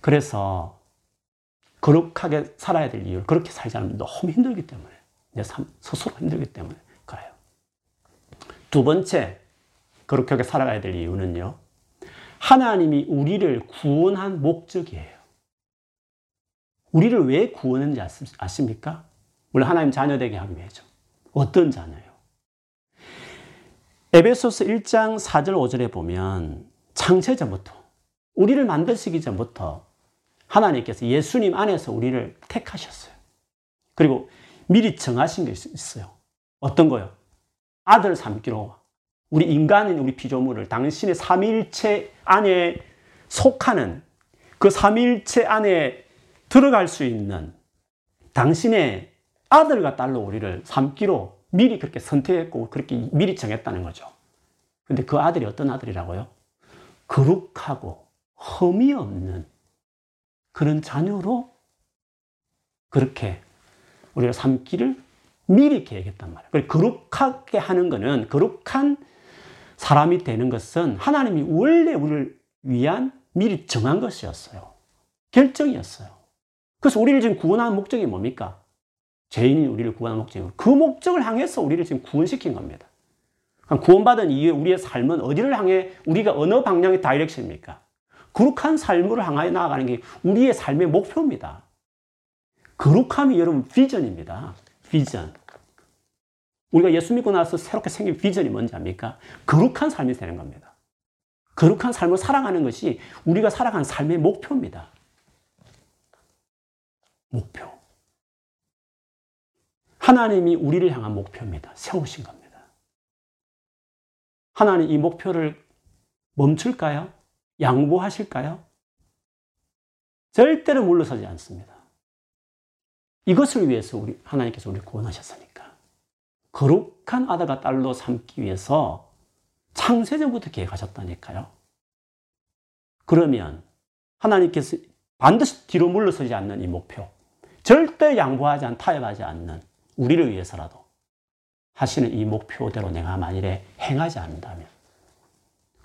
그래서 거룩하게 살아야 될 이유를 그렇게 살지 않으면 너무 힘들기 때문에 내 삶 스스로 힘들기 때문에 그래요. 두 번째 거룩하게 살아가야 될 이유는요. 하나님이 우리를 구원한 목적이에요. 우리를 왜 구원했는지 아십니까? 물론 하나님 자녀 되게 하기 위해죠. 어떤 자녀요? 에베소서 1장 4절 5절에 보면 창세전부터 우리를 만드시기 전부터 하나님께서 예수님 안에서 우리를 택하셨어요. 그리고 미리 정하신 게 있어요. 어떤 거요? 아들 삼기로 우리 인간인 우리 피조물을 당신의 삼일체 안에 속하는 그 삼일체 안에 들어갈 수 있는 당신의 아들과 딸로 우리를 삼기로 미리 그렇게 선택했고 그렇게 미리 정했다는 거죠. 근데 그 아들이 어떤 아들이라고요? 거룩하고 흠이 없는 그런 자녀로 그렇게 우리가 삼기를 미리 계획했단 말이에요. 그리고 거룩하게 하는 것은 거룩한 사람이 되는 것은 하나님이 원래 우리를 위한 미리 정한 것이었어요. 결정이었어요. 그래서 우리를 지금 구원하는 목적이 뭡니까? 죄인이 우리를 구원하는 목적이고 그 목적을 향해서 우리를 지금 구원시킨 겁니다. 구원받은 이후에 우리의 삶은 어디를 향해 우리가 어느 방향의 다이렉션입니까? 거룩한 삶으로 향하여 나아가는 게 우리의 삶의 목표입니다. 거룩함이 여러분 비전입니다. 비전. 우리가 예수 믿고 나서 새롭게 생긴 비전이 뭔지 압니까? 거룩한 삶이 되는 겁니다. 거룩한 삶을 살아가는 것이 우리가 살아가는 삶의 목표입니다. 목표. 하나님이 우리를 향한 목표입니다. 세우신 겁니다. 하나님 이 목표를 멈출까요? 양보하실까요? 절대로 물러서지 않습니다. 이것을 위해서 우리 하나님께서 우리를 구원하셨으니까. 거룩한 아들과 딸로 삼기 위해서 창세전부터 계획하셨다니까요. 그러면 하나님께서 반드시 뒤로 물러서지 않는 이 목표, 절대 양보하지 않, 타협하지 않는 우리를 위해서라도 하시는 이 목표대로 내가 만일에 행하지 않는다면,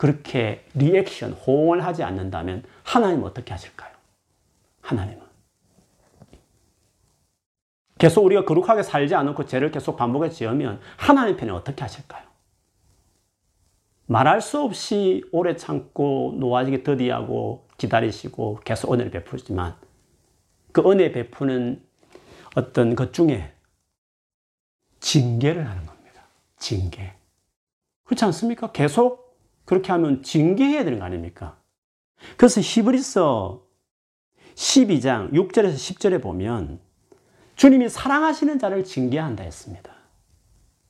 그렇게 리액션, 호응을 하지 않는다면 하나님은 어떻게 하실까요? 하나님은. 계속 우리가 거룩하게 살지 않고 죄를 계속 반복해 지으면 하나님 편에 어떻게 하실까요? 말할 수 없이 오래 참고 노아지게 더디하고 기다리시고 계속 은혜를 베푸지만 그 은혜 베푸는 어떤 것 중에 징계를 하는 겁니다. 징계. 그렇지 않습니까? 계속 그렇게 하면 징계해야 되는 거 아닙니까? 그래서 히브리서 12장 6절에서 10절에 보면 주님이 사랑하시는 자를 징계한다 했습니다.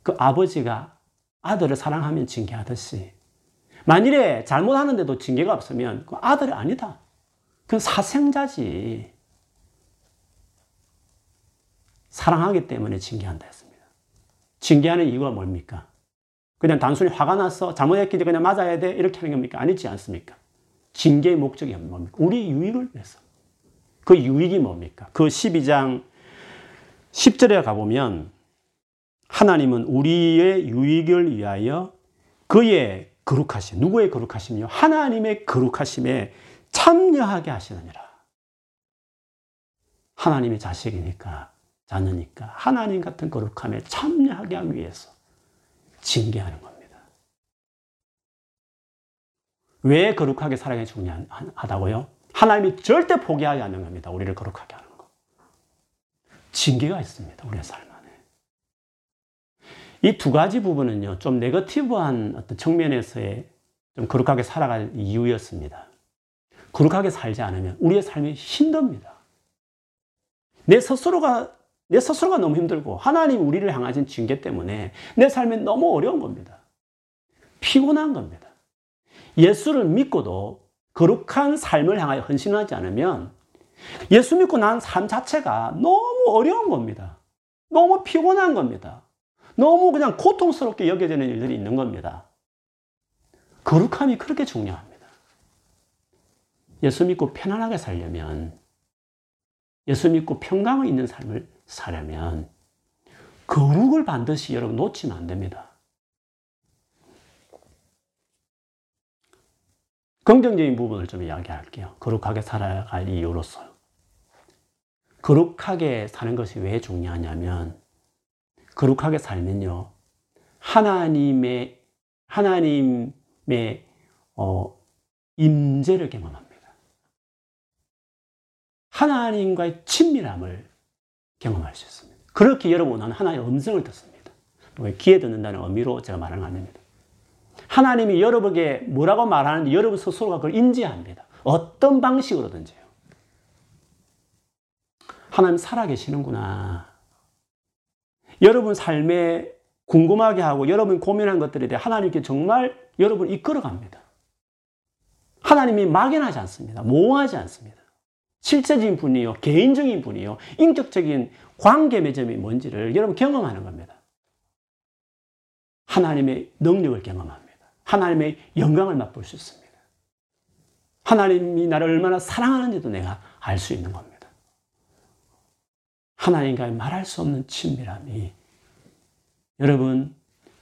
그 아버지가 아들을 사랑하면 징계하듯이 만일에 잘못하는데도 징계가 없으면 그 아들이 아니다. 그건 사생자지. 사랑하기 때문에 징계한다 했습니다. 징계하는 이유가 뭡니까? 그냥 단순히 화가 나서 잘못했기 때 그냥 맞아야 돼 이렇게 하는 겁니까? 아니지 않습니까? 징계의 목적이 뭡니까? 우리 유익을 위해서. 그 유익이 뭡니까? 그 12장 10절에 가보면 하나님은 우리의 유익을 위하여 그의 거룩하심, 누구의 거룩하심요? 하나님의 거룩하심에 참여하게 하시느니라. 하나님의 자식이니까, 자녀니까 하나님 같은 거룩함에 참여하게 하기 위해서 징계하는 겁니다. 왜 거룩하게 살아가기 중요하다고요? 하나님이 절대 포기하지 않는 겁니다. 우리를 거룩하게 하는 거. 징계가 있습니다. 우리의 삶 안에. 이 두 가지 부분은요, 좀 네거티브한 어떤 측면에서의 좀 거룩하게 살아갈 이유였습니다. 거룩하게 살지 않으면 우리의 삶이 힘듭니다. 내 스스로가 내 스스로가 너무 힘들고 하나님 우리를 향하신 징계 때문에 내 삶이 너무 어려운 겁니다. 피곤한 겁니다. 예수를 믿고도 거룩한 삶을 향하여 헌신하지 않으면 예수 믿고 난 삶 자체가 너무 어려운 겁니다. 너무 피곤한 겁니다. 너무 그냥 고통스럽게 여겨지는 일들이 있는 겁니다. 거룩함이 그렇게 중요합니다. 예수 믿고 편안하게 살려면 예수 믿고 평강을 있는 삶을 사려면 거룩을 반드시 여러분 놓치면 안 됩니다. 긍정적인 부분을 좀 이야기할게요. 거룩하게 살아갈 이유로서. 거룩하게 사는 것이 왜 중요하냐면, 거룩하게 살면요, 하나님의, 하나님의, 어, 임재를 경험합니다. 하나님과의 친밀함을 경험할 수 있습니다. 그렇게 여러분은 하나님의 음성을 듣습니다. 귀에 듣는다는 의미로 제가 말하는 겁니다. 하나님이 여러분에게 뭐라고 말하는지 여러분 스스로가 그걸 인지합니다. 어떤 방식으로든지요. 하나님 살아계시는구나. 여러분 삶에 궁금하게 하고 여러분 고민한 것들에 대해 하나님께 정말 여러분 이끌어갑니다. 하나님이 막연하지 않습니다. 모호하지 않습니다. 실제적인 분이요, 개인적인 분이요, 인격적인 관계 매점이 뭔지를 여러분 경험하는 겁니다. 하나님의 능력을 경험합니다. 하나님의 영광을 맛볼 수 있습니다. 하나님이 나를 얼마나 사랑하는지도 내가 알 수 있는 겁니다. 하나님과의 말할 수 없는 친밀함이 여러분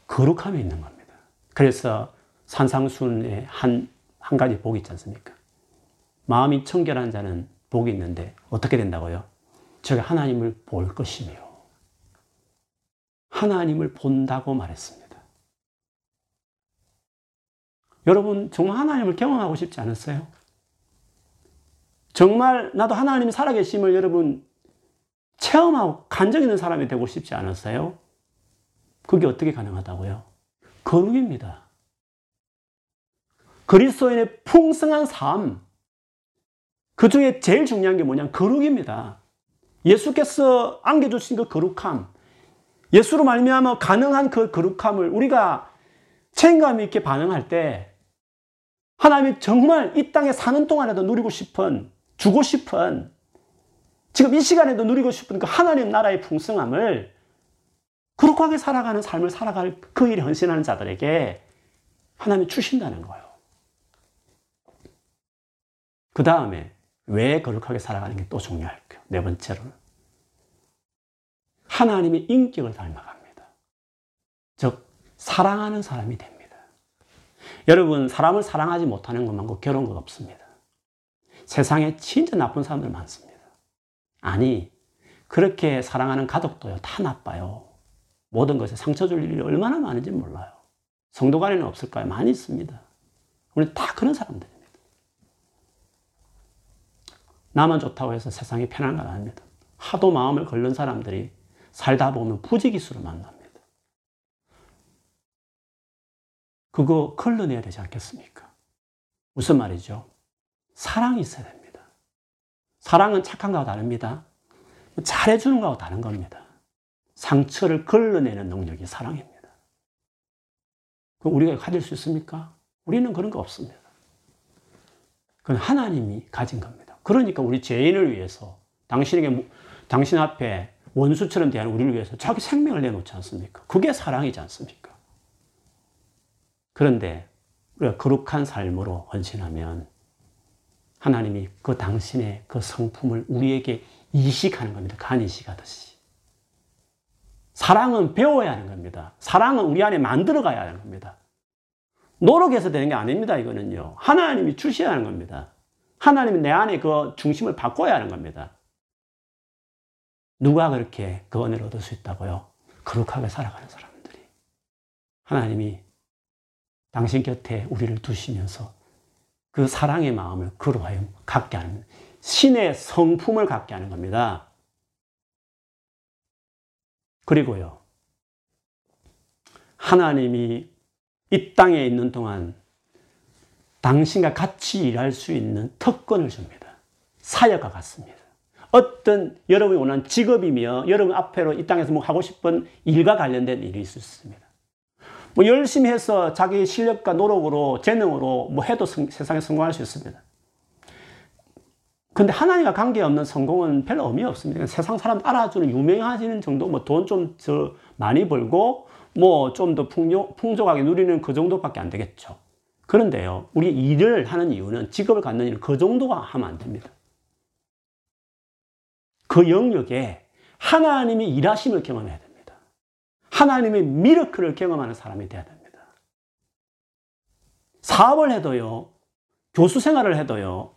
거룩함이 있는 겁니다. 그래서 산상순의 한, 한 가지 복이 있지 않습니까? 마음이 청결한 자는 복이 있는데 어떻게 된다고요? 제가 하나님을 볼 것이며 하나님을 본다고 말했습니다. 여러분, 정말 하나님을 경험하고 싶지 않았어요? 정말 나도 하나님이 살아계심을 여러분 체험하고 간적 있는 사람이 되고 싶지 않았어요? 그게 어떻게 가능하다고요? 거룩입니다. 그리스도인의 풍성한 삶, 그 중에 제일 중요한 게 뭐냐? 거룩입니다. 예수께서 안겨주신 그 거룩함, 예수로 말미암아 가능한 그 거룩함을 우리가 책임감 있게 반응할 때 하나님이 정말 이 땅에 사는 동안에도 누리고 싶은, 주고 싶은, 지금 이 시간에도 누리고 싶은 그 하나님 나라의 풍성함을 거룩하게 살아가는 삶을 살아갈 그 일에 헌신하는 자들에게 하나님이 주신다는 거예요. 그 다음에 왜 거룩하게 살아가는 게 또 중요할까요? 네 번째로는 하나님의 인격을 닮아갑니다. 즉 사랑하는 사람이 됩니다. 여러분, 사람을 사랑하지 못하는 것만고 괴로운 것 없습니다. 세상에 진짜 나쁜 사람들 많습니다. 아니, 그렇게 사랑하는 가족도요, 다 나빠요. 모든 것에 상처 줄 일이 얼마나 많은지 몰라요. 성도 간에는 없을까요? 많이 있습니다. 우리 다 그런 사람들입니다. 나만 좋다고 해서 세상이 편한 건 아닙니다. 하도 마음을 걸는 사람들이 살다 보면 부지기수로 만납니다. 그거 걸러내야 되지 않겠습니까? 무슨 말이죠? 사랑이 있어야 됩니다. 사랑은 착한 거와 다릅니다. 잘해주는 거와 다른 겁니다. 상처를 걸러내는 능력이 사랑입니다. 그럼 우리가 가질 수 있습니까? 우리는 그런 거 없습니다. 그건 하나님이 가진 겁니다. 그러니까 우리 죄인을 위해서 당신에게 당신 앞에 원수처럼 대하는 우리를 위해서 자기 생명을 내놓지 않습니까? 그게 사랑이지 않습니까? 그런데 우리가 거룩한 삶으로 헌신하면 하나님이 그 당신의 그 성품을 우리에게 이식하는 겁니다. 간이식하듯이. 사랑은 배워야 하는 겁니다. 사랑은 우리 안에 만들어 가야 하는 겁니다. 노력해서 되는 게 아닙니다. 이거는요. 하나님이 주셔야 하는 겁니다. 하나님이 내 안에 그 중심을 바꿔야 하는 겁니다. 누가 그렇게 그 은혜를 얻을 수 있다고요? 거룩하게 살아가는 사람들이. 하나님이 당신 곁에 우리를 두시면서 그 사랑의 마음을 그로 하여 갖게 하는 신의 성품을 갖게 하는 겁니다. 그리고요. 하나님이 이 땅에 있는 동안 당신과 같이 일할 수 있는 특권을 줍니다. 사역과 같습니다. 어떤 여러분이 원하는 직업이며 여러분 앞으로 이 땅에서 뭐 하고 싶은 일과 관련된 일이 있을 수 있습니다. 뭐 열심히 해서 자기 실력과 노력으로 재능으로 뭐 해도 성, 세상에 성공할 수 있습니다. 근데 하나님과 관계없는 성공은 별로 의미 없습니다. 세상 사람 알아주는 유명해지는 정도, 뭐 돈 좀 더 많이 벌고, 뭐 좀 더 풍족하게 누리는 그 정도밖에 안 되겠죠. 그런데요, 우리 일을 하는 이유는 직업을 갖는 일은 그 정도가 하면 안 됩니다. 그 영역에 하나님이 일하심을 경험해야 됩니다. 하나님의 미러클을 경험하는 사람이 되어야 됩니다. 사업을 해도요, 교수 생활을 해도요,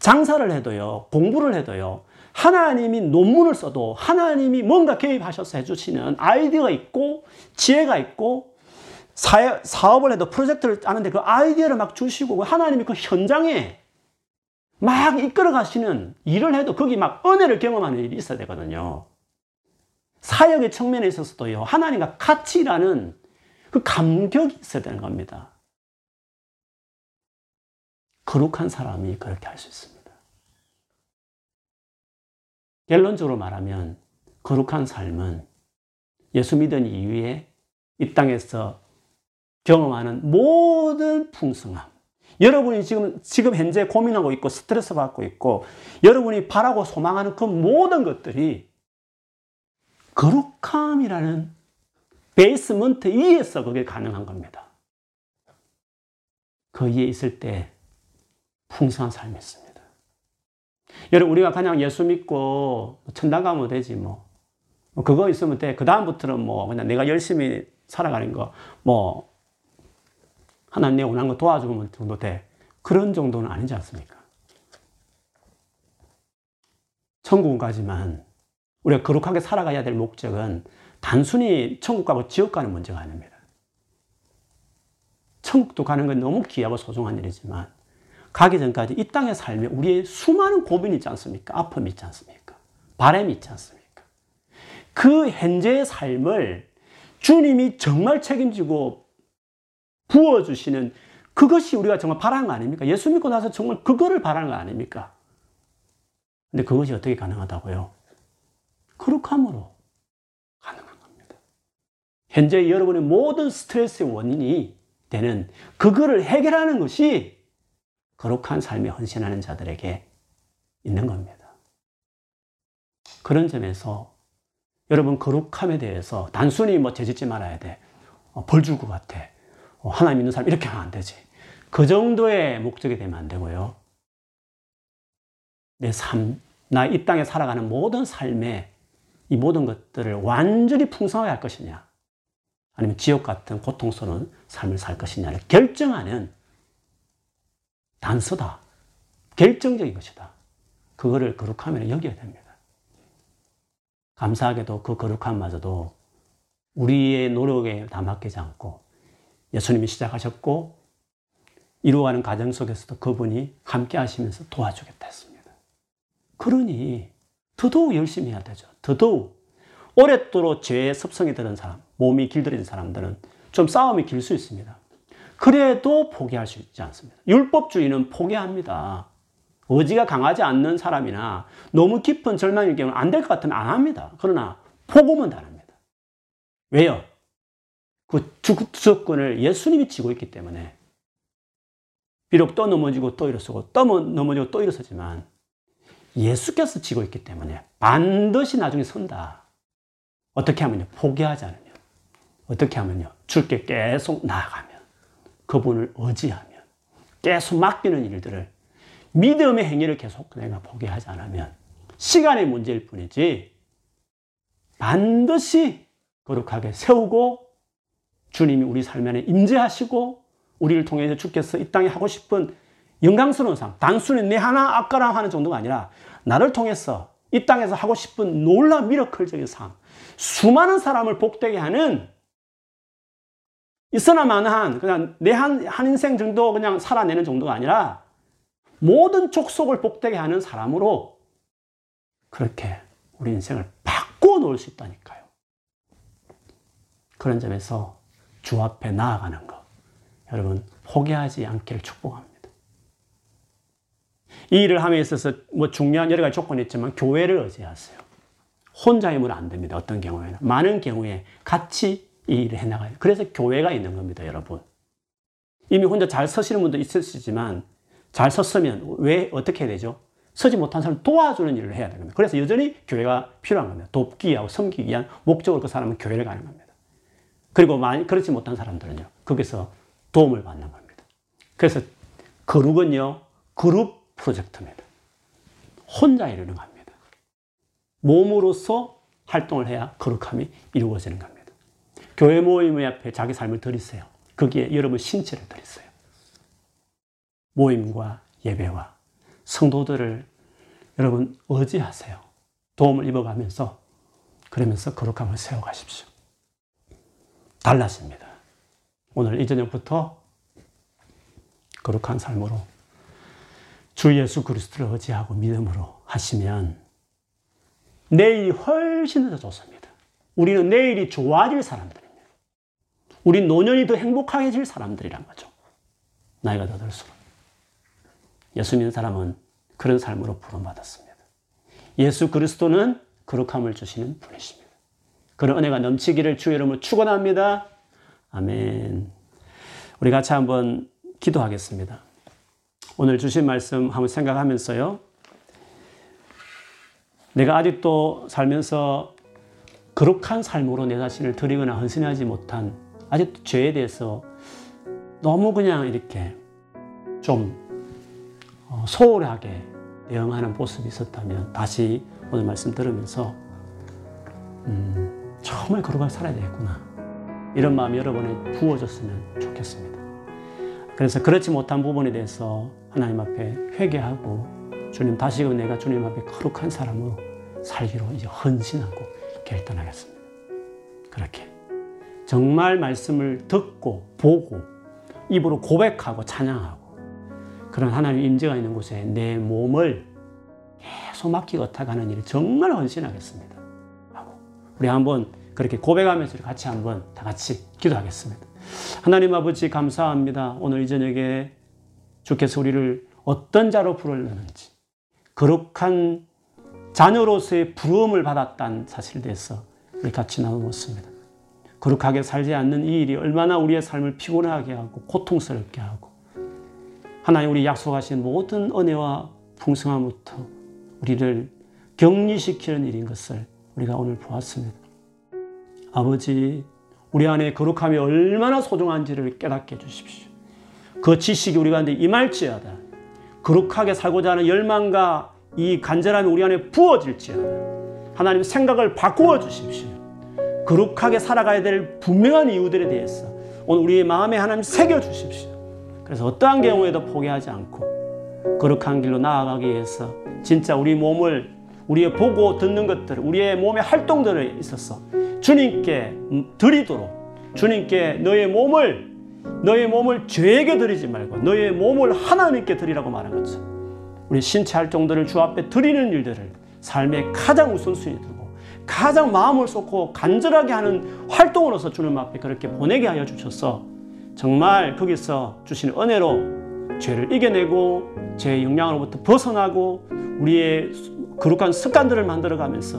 장사를 해도요, 공부를 해도요, 하나님이 논문을 써도 하나님이 뭔가 개입하셔서 해주시는 아이디어가 있고, 지혜가 있고, 사업, 을 해도 프로젝트를 하는데 그 아이디어를 막 주시고, 그 하나님이 그 현장에 막 이끌어 가시는 일을 해도 거기 막 은혜를 경험하는 일이 있어야 되거든요. 사역의 측면에 있어서도요, 하나님과 같이 일하는 그 감격이 있어야 되는 겁니다. 거룩한 사람이 그렇게 할 수 있습니다. 결론적으로 말하면 거룩한 삶은 예수 믿은 이후에 이 땅에서 경험하는 모든 풍성함, 여러분이 지금, 지금 현재 고민하고 있고 스트레스 받고 있고 여러분이 바라고 소망하는 그 모든 것들이 거룩함이라는 베이스먼트 위에서 그게 가능한 겁니다. 그 위에 있을 때 풍성한 삶이 있습니다. 여러분, 우리가 그냥 예수 믿고 천당 가면 되지, 뭐. 뭐 그거 있으면 돼. 그 다음부터는 뭐, 그냥 내가 열심히 살아가는 거, 뭐, 하나님 내 원하는 거 도와주면 정도 돼. 그런 정도는 아니지 않습니까? 천국은 가지만 우리가 거룩하게 살아가야 될 목적은 단순히 천국 가고 지옥 가는 문제가 아닙니다. 천국도 가는 건 너무 귀하고 소중한 일이지만 가기 전까지 이 땅의 삶에 우리의 수많은 고민이 있지 않습니까? 아픔이 있지 않습니까? 바람이 있지 않습니까? 그 현재의 삶을 주님이 정말 책임지고 부어주시는 그것이 우리가 정말 바라는 거 아닙니까? 예수 믿고 나서 정말 그거를 바라는 거 아닙니까? 근데 그것이 어떻게 가능하다고요? 거룩함으로 가능한 겁니다. 현재 여러분의 모든 스트레스의 원인이 되는 그거를 해결하는 것이 거룩한 삶에 헌신하는 자들에게 있는 겁니다. 그런 점에서 여러분 거룩함에 대해서 단순히 뭐 죄짓지 말아야 돼. 어, 벌줄 것 같아. 어, 하나님 믿는 사람 이렇게 하면 안 되지. 그 정도의 목적이 되면 안 되고요. 내 삶, 나 이 땅에 살아가는 모든 삶에 이 모든 것들을 완전히 풍성하게 할 것이냐, 아니면 지옥 같은 고통스러운 삶을 살 것이냐를 결정하는 단서다. 결정적인 것이다. 그거를 거룩함이라 여겨야 됩니다. 감사하게도 그 거룩함마저도 우리의 노력에 다 맡기지 않고 예수님이 시작하셨고 이루어가는 과정 속에서도 그분이 함께 하시면서 도와주겠다 했습니다. 그러니 더더욱 열심히 해야 되죠. 더더욱 오랫도록 죄에 습성이 드는 사람, 몸이 길들여진 사람들은 좀 싸움이 길 수 있습니다. 그래도 포기할 수 있지 않습니다. 율법주의는 포기합니다. 의지가 강하지 않는 사람이나 너무 깊은 절망일 경우는 안 될 것 같으면 안 합니다. 그러나 복음은 다릅니다. 왜요? 그 주권을 예수님이 지고 있기 때문에 비록 또 넘어지고 또 일어서고 또 넘어지고 또 일어서지만 예수께서 지고 있기 때문에 반드시 나중에 선다. 어떻게 하면요? 포기하지 않으면. 어떻게 하면요? 주께 계속 나아가면. 그분을 의지하면. 계속 맡기는 일들을 믿음의 행위를 계속 내가 포기하지 않으면 시간의 문제일 뿐이지 반드시 거룩하게 세우고 주님이 우리 삶 안에 임재하시고 우리를 통해서 주께서 이 땅에 하고 싶은 영광스러운 삶, 단순히 내 하나 아까랑 하는 정도가 아니라 나를 통해서 이 땅에서 하고 싶은 놀라운 미러클적인 삶, 수많은 사람을 복되게 하는 있으나 마나한 그냥 내 한 한 인생 정도 그냥 살아내는 정도가 아니라 모든 족속을 복되게 하는 사람으로 그렇게 우리 인생을 바꾸어 놓을 수 있다니까요. 그런 점에서 주 앞에 나아가는 것. 여러분, 포기하지 않기를 축복합니다. 이 일을 함에 있어서 뭐 중요한 여러 가지 조건이 있지만 교회를 의지하세요. 혼자 힘으로 안 됩니다. 어떤 경우에는. 많은 경우에 같이 이 일을 해나가요. 그래서 교회가 있는 겁니다, 여러분. 이미 혼자 잘 서시는 분도 있으시지만 잘 섰으면 왜 어떻게 해야 되죠? 서지 못한 사람 도와주는 일을 해야 됩니다. 그래서 여전히 교회가 필요한 겁니다. 돕기 위하고 섬기기 위한 목적으로 그 사람은 교회를 가는 겁니다. 그리고 많이 그렇지 못한 사람들은요, 거기서 도움을 받는 겁니다. 그래서 거룩은요, 그룹 프로젝트입니다. 혼자 이루는 겁니다. 몸으로서 활동을 해야 거룩함이 이루어지는 겁니다. 교회 모임 앞에 자기 삶을 드리세요. 거기에 여러분 신체를 드리세요. 모임과 예배와 성도들을 여러분 의지하세요. 도움을 입어가면서 그러면서 거룩함을 세워가십시오. 달라집니다. 오늘 이 저녁부터 거룩한 삶으로 주 예수 그리스도를 의지하고 믿음으로 하시면 내일이 훨씬 더 좋습니다. 우리는 내일이 좋아질 사람들입니다. 우리 노년이 더 행복해질 사람들이란 거죠. 나이가 더 들수록. 예수 믿는 사람은 그런 삶으로 부름받았습니다. 예수 그리스도는 거룩함을 주시는 분이십니다. 그런 은혜가 넘치기를 주 이름으로 축원합니다. 아멘. 우리 같이 한번 기도하겠습니다. 오늘 주신 말씀 한번 생각하면서요. 내가 아직도 살면서 거룩한 삶으로 내 자신을 드리거나 헌신하지 못한 아직도 죄에 대해서 너무 그냥 이렇게 좀 어, 소홀하게 대응하는 모습이 있었다면 다시 오늘 말씀 들으면서 음, 정말 거룩하게 살아야 되겠구나 이런 마음이 여러분에 부어졌으면 좋겠습니다. 그래서 그렇지 못한 부분에 대해서 하나님 앞에 회개하고 주님 다시금 내가 주님 앞에 거룩한 사람으로 살기로 이제 헌신하고 결단하겠습니다. 그렇게 정말 말씀을 듣고 보고 입으로 고백하고 찬양하고 그런 하나님의 임재가 있는 곳에 내 몸을 계속 맡기고 타가는 일을 정말 헌신하겠습니다. 우리 한번 그렇게 고백하면서 같이 한번 다 같이 기도하겠습니다. 하나님 아버지 감사합니다. 오늘 이 저녁에 주께서 우리를 어떤 자로 부르려는지 거룩한 자녀로서의 부름을 받았다는 사실에 대해서 우리 같이 나누었습니다. 거룩하게 살지 않는 이 일이 얼마나 우리의 삶을 피곤하게 하고 고통스럽게 하고 하나님 우리 약속하신 모든 은혜와 풍성함부터 우리를 격리시키는 일인 것을 우리가 오늘 보았습니다. 아버지, 우리 안에 거룩함이 얼마나 소중한지를 깨닫게 해주십시오. 그 지식이 우리 가운데 임할지어다. 거룩하게 살고자 하는 열망과 이 간절함이 우리 안에 부어질지어다. 하나님 생각을 바꾸어 주십시오. 거룩하게 살아가야 될 분명한 이유들에 대해서 오늘 우리의 마음에 하나님 새겨 주십시오. 그래서 어떠한 경우에도 포기하지 않고 거룩한 길로 나아가기 위해서 진짜 우리 몸을 우리의 보고 듣는 것들, 우리의 몸의 활동들에 있어서 주님께 드리도록 주님께 너의 몸을 너의 몸을 죄에게 드리지 말고 너의 몸을 하나님께 드리라고 말한 것처럼 우리 신체 활동들을 주 앞에 드리는 일들을 삶의 가장 우선순위 두고 가장 마음을 쏟고 간절하게 하는 활동으로서 주님 앞에 그렇게 보내게 하여 주셔서 정말 거기서 주신 은혜로 죄를 이겨내고 죄의 영향으로부터 벗어나고 우리의 거룩한 습관들을 만들어가면서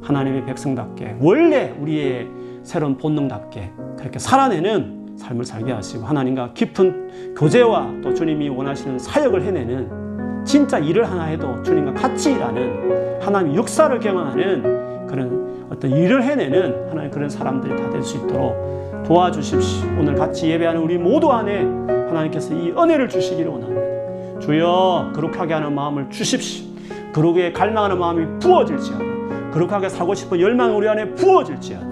하나님의 백성답게 원래 우리의 새로운 본능답게 그렇게 살아내는 삶을 살게 하시고 하나님과 깊은 교제와 또 주님이 원하시는 사역을 해내는 진짜 일을 하나 해도 주님과 같이 일하는 하나님의 역사를 경험하는 그런 어떤 일을 해내는 하나님 그런 사람들이 다 될 수 있도록 도와주십시오. 오늘 같이 예배하는 우리 모두 안에 하나님께서 이 은혜를 주시기를 원합니다. 주여 거룩하게 하는 마음을 주십시오. 거룩에 갈망하는 마음이 부어질지어다. 거룩하게 살고 싶은 열망이 우리 안에 부어질지어다.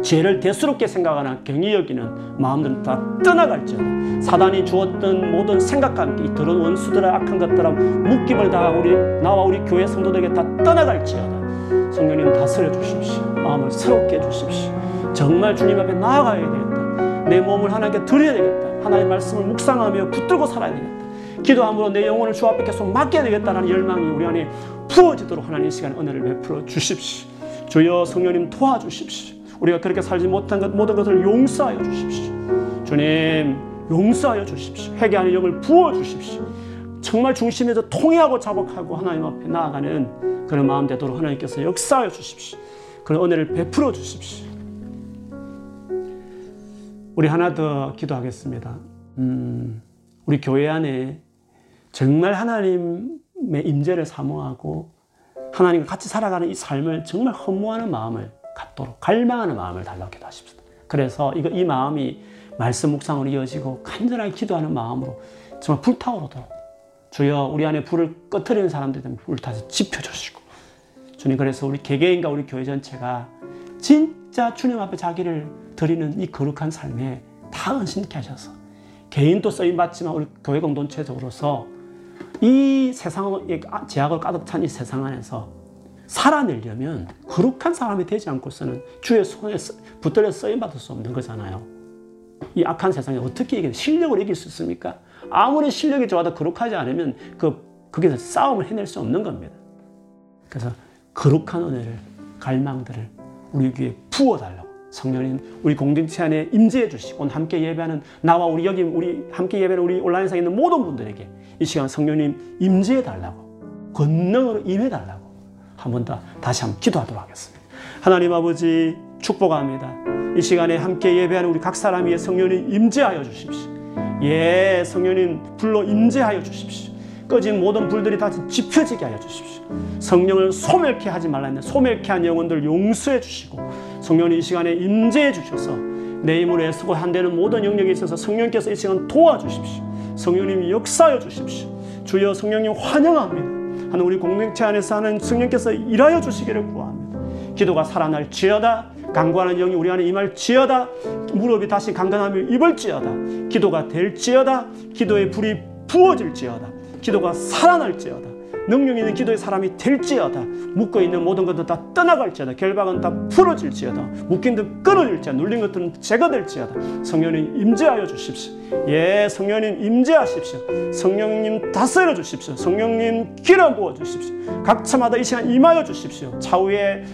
죄를 대수롭게 생각하는 경이 여기는 마음들은 다 떠나갈지어다. 사단이 주었던 모든 생각과 함께 이 더러운 원수들의 악한 것들아 묶임을 당하고 우리 나와 우리 교회 성도들에게 다 떠나갈지어다. 성령님 다스려 주십시오. 마음을 새롭게 해 주십시오. 정말 주님 앞에 나아가야 되겠다. 내 몸을 하나님께 드려야 되겠다. 하나님의 말씀을 묵상하며 붙들고 살아야 되겠다. 기도함으로 내 영혼을 주 앞에 계속 맡겨야 되겠다는 열망이 우리 안에 부어지도록 하나님 시간 은혜를 베풀어 주십시오. 주여 성령님 도와주십시오. 우리가 그렇게 살지 못한 것 모든 것을 용서하여 주십시오. 주님 용서하여 주십시오. 회개하는 영을 부어 주십시오. 정말 중심에서 통회하고 자복하고 하나님 앞에 나아가는 그런 마음 되도록 하나님께서 역사하여 주십시오. 그런 은혜를 베풀어 주십시오. 우리 하나 더 기도하겠습니다. 음, 우리 교회 안에 정말 하나님의 임재를 사모하고 하나님과 같이 살아가는 이 삶을 정말 허무하는 마음을 갖도록 갈망하는 마음을 달라고 기도하십시오. 그래서 이거 이 마음이 말씀 묵상으로 이어지고 간절하게 기도하는 마음으로 정말 불타오르도록 주여 우리 안에 불을 꺼트리는 사람들 때문에 다시 지펴주시고 주님 그래서 우리 개개인과 우리 교회 전체가 진짜 주님 앞에 자기를 드리는 이 거룩한 삶에 다 헌신케 하셔서 개인도 쓰임 받지만 우리 교회 공동체적으로서 이 세상 제약을 가득 찬 이 세상 안에서 살아내려면 거룩한 사람이 되지 않고서는 주의 손에 붙들려 쓰임 받을 수 없는 거잖아요. 이 악한 세상에 어떻게 이길 실력을 이길 수 있습니까? 아무리 실력이 좋아도 거룩하지 않으면 그 거기서 싸움을 해낼 수 없는 겁니다. 그래서 거룩한 은혜를 갈망들을 우리 귀에 부어달라고 성령님 우리 공동체 안에 임재해 주시고 함께 예배하는 나와 우리 여기 우리 함께 예배하는 우리 온라인상에 있는 모든 분들에게 이 시간 성령님 임재해 달라고 권능으로 임해 달라고 한 번 더 다시 한번 기도하도록 하겠습니다. 하나님 아버지 축복합니다. 이 시간에 함께 예배하는 우리 각 사람 위에 성령님 임재하여 주십시오. 예, 성령님 불로 임재하여 주십시오. 꺼진 모든 불들이 다시 지펴지게 하여 주십시오. 성령을 소멸케 하지 말라 했는데 소멸케 한 영혼들 용서해 주시고 성령이 이 시간에 임재해 주셔서 내 힘으로 애쓰고 한되는 모든 영역에 있어서 성령께서 이 시간 도와주십시오. 성령님이 역사하여 주십시오. 주여 성령님 환영합니다. 하는 우리 공동체 안에서 하는 성령께서 일하여 주시기를 구합니다. 기도가 살아날 지어다. 강구하는 영이 우리 안에 임할지어다. 무릎이 다시 강건함을 입을지어다. 기도가 될지어다. 기도의 불이 부어질지어다. 기도가 살아날지어다. 능력 있는 기도의 사람이 될지어다. 묶어 있는 모든 것들 다 떠나갈지어다. 결박은 다 풀어질지어다. 묶인 듯 끊어질지어다. 눌린 것들은 제거될지어다. 성령님 임재하여 주십시오. 예, 성령님 임재하십시오. 성령님 다스려 주십시오. 성령님 기름 부어 주십시오. 각처마다 이 시간 임하여 주십시오. 차후에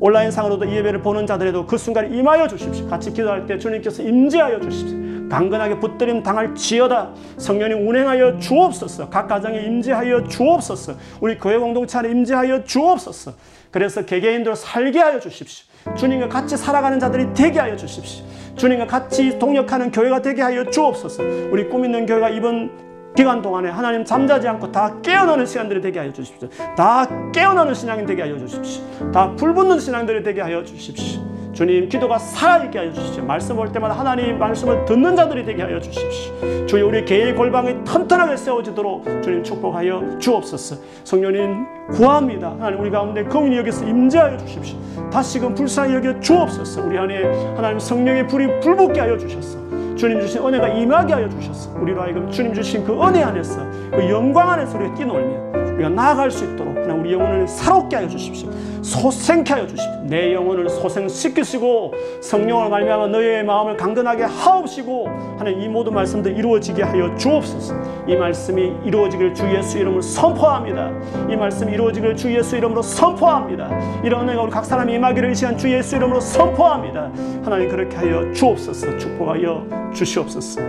온라인상으로도 이 예배를 보는 자들에도 그 순간에 임하여 주십시오. 같이 기도할 때 주님께서 임재하여 주십시오. 강건하게 붙들림 당할 지어다. 성령님 운행하여 주옵소서. 각 가정에 임재하여 주옵소서. 우리 교회 공동체 안에 임재하여 주옵소서. 그래서 개개인들 살게 하여 주십시오. 주님과 같이 살아가는 자들이 되게 하여 주십시오. 주님과 같이 동역하는 교회가 되게 하여 주옵소서. 우리 꿈 있는 교회가 이번 기간 동안에 하나님 잠자지 않고 다 깨어나는 시간들이 되게 하여 주십시오. 다 깨어나는 신앙이 되게 하여 주십시오. 다 불붙는 신앙들이 되게 하여 주십시오. 주님 기도가 살아있게 하여 주십시오. 말씀 올 때마다 하나님 말씀을 듣는 자들이 되게 하여 주십시오. 주여 우리 개인 골방이 튼튼하게 세워지도록 주님 축복하여 주옵소서. 성령님 구합니다. 하나님 우리 가운데 거민이 여기서 임재하여 주십시오. 다시금 불쌍히 여겨 주옵소서. 우리 안에 하나님 성령의 불이 불붙게 하여 주셨어. 주님 주신 은혜가 임하게 하여 주셨어. 우리로 하여금 주님 주신 그 은혜 안에서 그 영광 안에서 우리가 뛰놀며 우리가 나아갈 수 있도록 하나 우리 영혼을 새롭게 하여 주십시오. 소생케 하여 주십시오. 내 영혼을 소생시키시고 성령을 말미암아 너의 마음을 강건하게 하옵시고 하는 이 모든 말씀들 이루어지게 하여 주옵소서. 이 말씀이 이루어지길 주 예수 이름으로 선포합니다. 이 말씀이 이루어지길 주 예수 이름으로 선포합니다. 이런 은혜가 우리 각 사람이 임하기를 이 시간 주 예수 이름으로 선포합니다. 하나님 그렇게 하여 주옵소서. 축복하여 주시옵소서.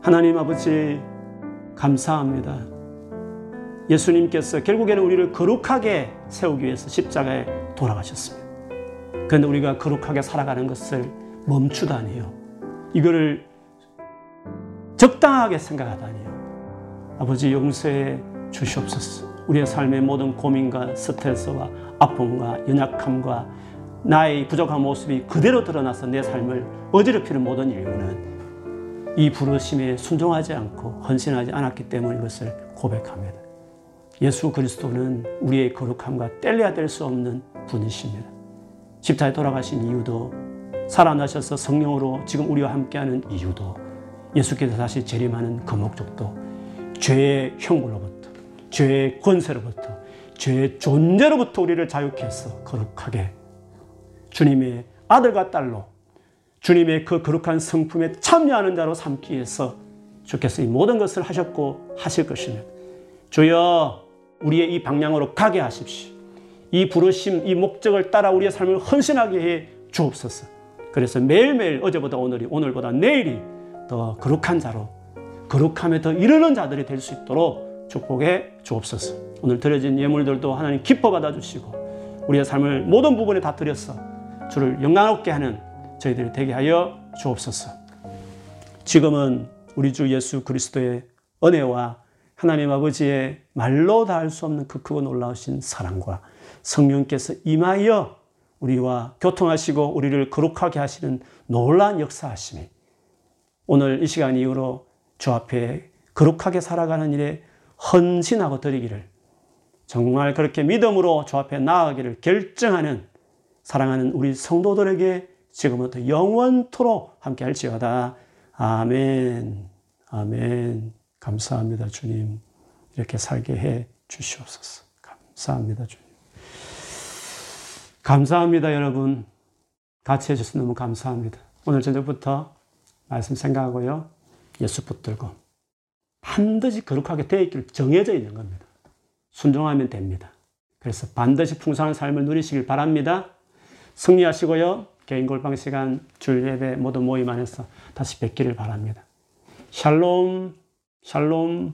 하나님 아버지 감사합니다. 예수님께서 결국에는 우리를 거룩하게 세우기 위해서 십자가에 돌아가셨습니다. 그런데 우리가 거룩하게 살아가는 것을 멈추다니요. 이거를 적당하게 생각하다니요. 아버지 용서해 주시옵소서. 우리의 삶의 모든 고민과 스트레스와 아픔과 연약함과 나의 부족한 모습이 그대로 드러나서 내 삶을 어지럽히는 모든 이유는 이 부르심에 순종하지 않고 헌신하지 않았기 때문인 것을 고백합니다. 예수 그리스도는 우리의 거룩함과 뗄래야 뗄수 없는 분이십니다. 십자에 돌아가신 이유도 살아나셔서 성령으로 지금 우리와 함께하는 이유도 예수께서 다시 재림하는 그 목적도 죄의 형벌로부터 죄의 권세로부터 죄의 존재로부터 우리를 자유케 해서 거룩하게 주님의 아들과 딸로 주님의 그 거룩한 성품에 참여하는 자로 삼기 위해서 주께서 이 모든 것을 하셨고 하실 것이며 주여 우리의 이 방향으로 가게 하십시오. 이 부르심, 이 목적을 따라 우리의 삶을 헌신하게 해 주옵소서. 그래서 매일매일 어제보다 오늘이, 오늘보다 내일이 더 거룩한 자로, 거룩함에 더 이르는 자들이 될 수 있도록 축복해 주옵소서. 오늘 드려진 예물들도 하나님 기뻐 받아주시고, 우리의 삶을 모든 부분에 다 드렸어. 주를 영광롭게 하는 저희들이 되게 하여 주옵소서. 지금은 우리 주 예수 그리스도의 은혜와 하나님 아버지의 말로 다 할 수 없는 그 크고 놀라우신 사랑과 성령께서 임하여 우리와 교통하시고 우리를 거룩하게 하시는 놀라운 역사하심이 오늘 이 시간 이후로 주 앞에 거룩하게 살아가는 일에 헌신하고 드리기를 정말 그렇게 믿음으로 주 앞에 나아가기를 결정하는 사랑하는 우리 성도들에게 지금부터 영원토록 함께 할지어다. 아멘. 아멘. 감사합니다, 주님. 이렇게 살게 해 주시옵소서. 감사합니다, 주님. 감사합니다, 여러분. 같이 해주셔서 너무 감사합니다. 오늘 저녁부터 말씀 생각하고요. 예수 붙들고 반드시 거룩하게 되어 있기를 정해져 있는 겁니다. 순종하면 됩니다. 그래서 반드시 풍성한 삶을 누리시길 바랍니다. 승리하시고요. 개인 골방 시간 줄 예배 모두 모임 안에서 다시 뵙기를 바랍니다. 샬롬, 샬롬.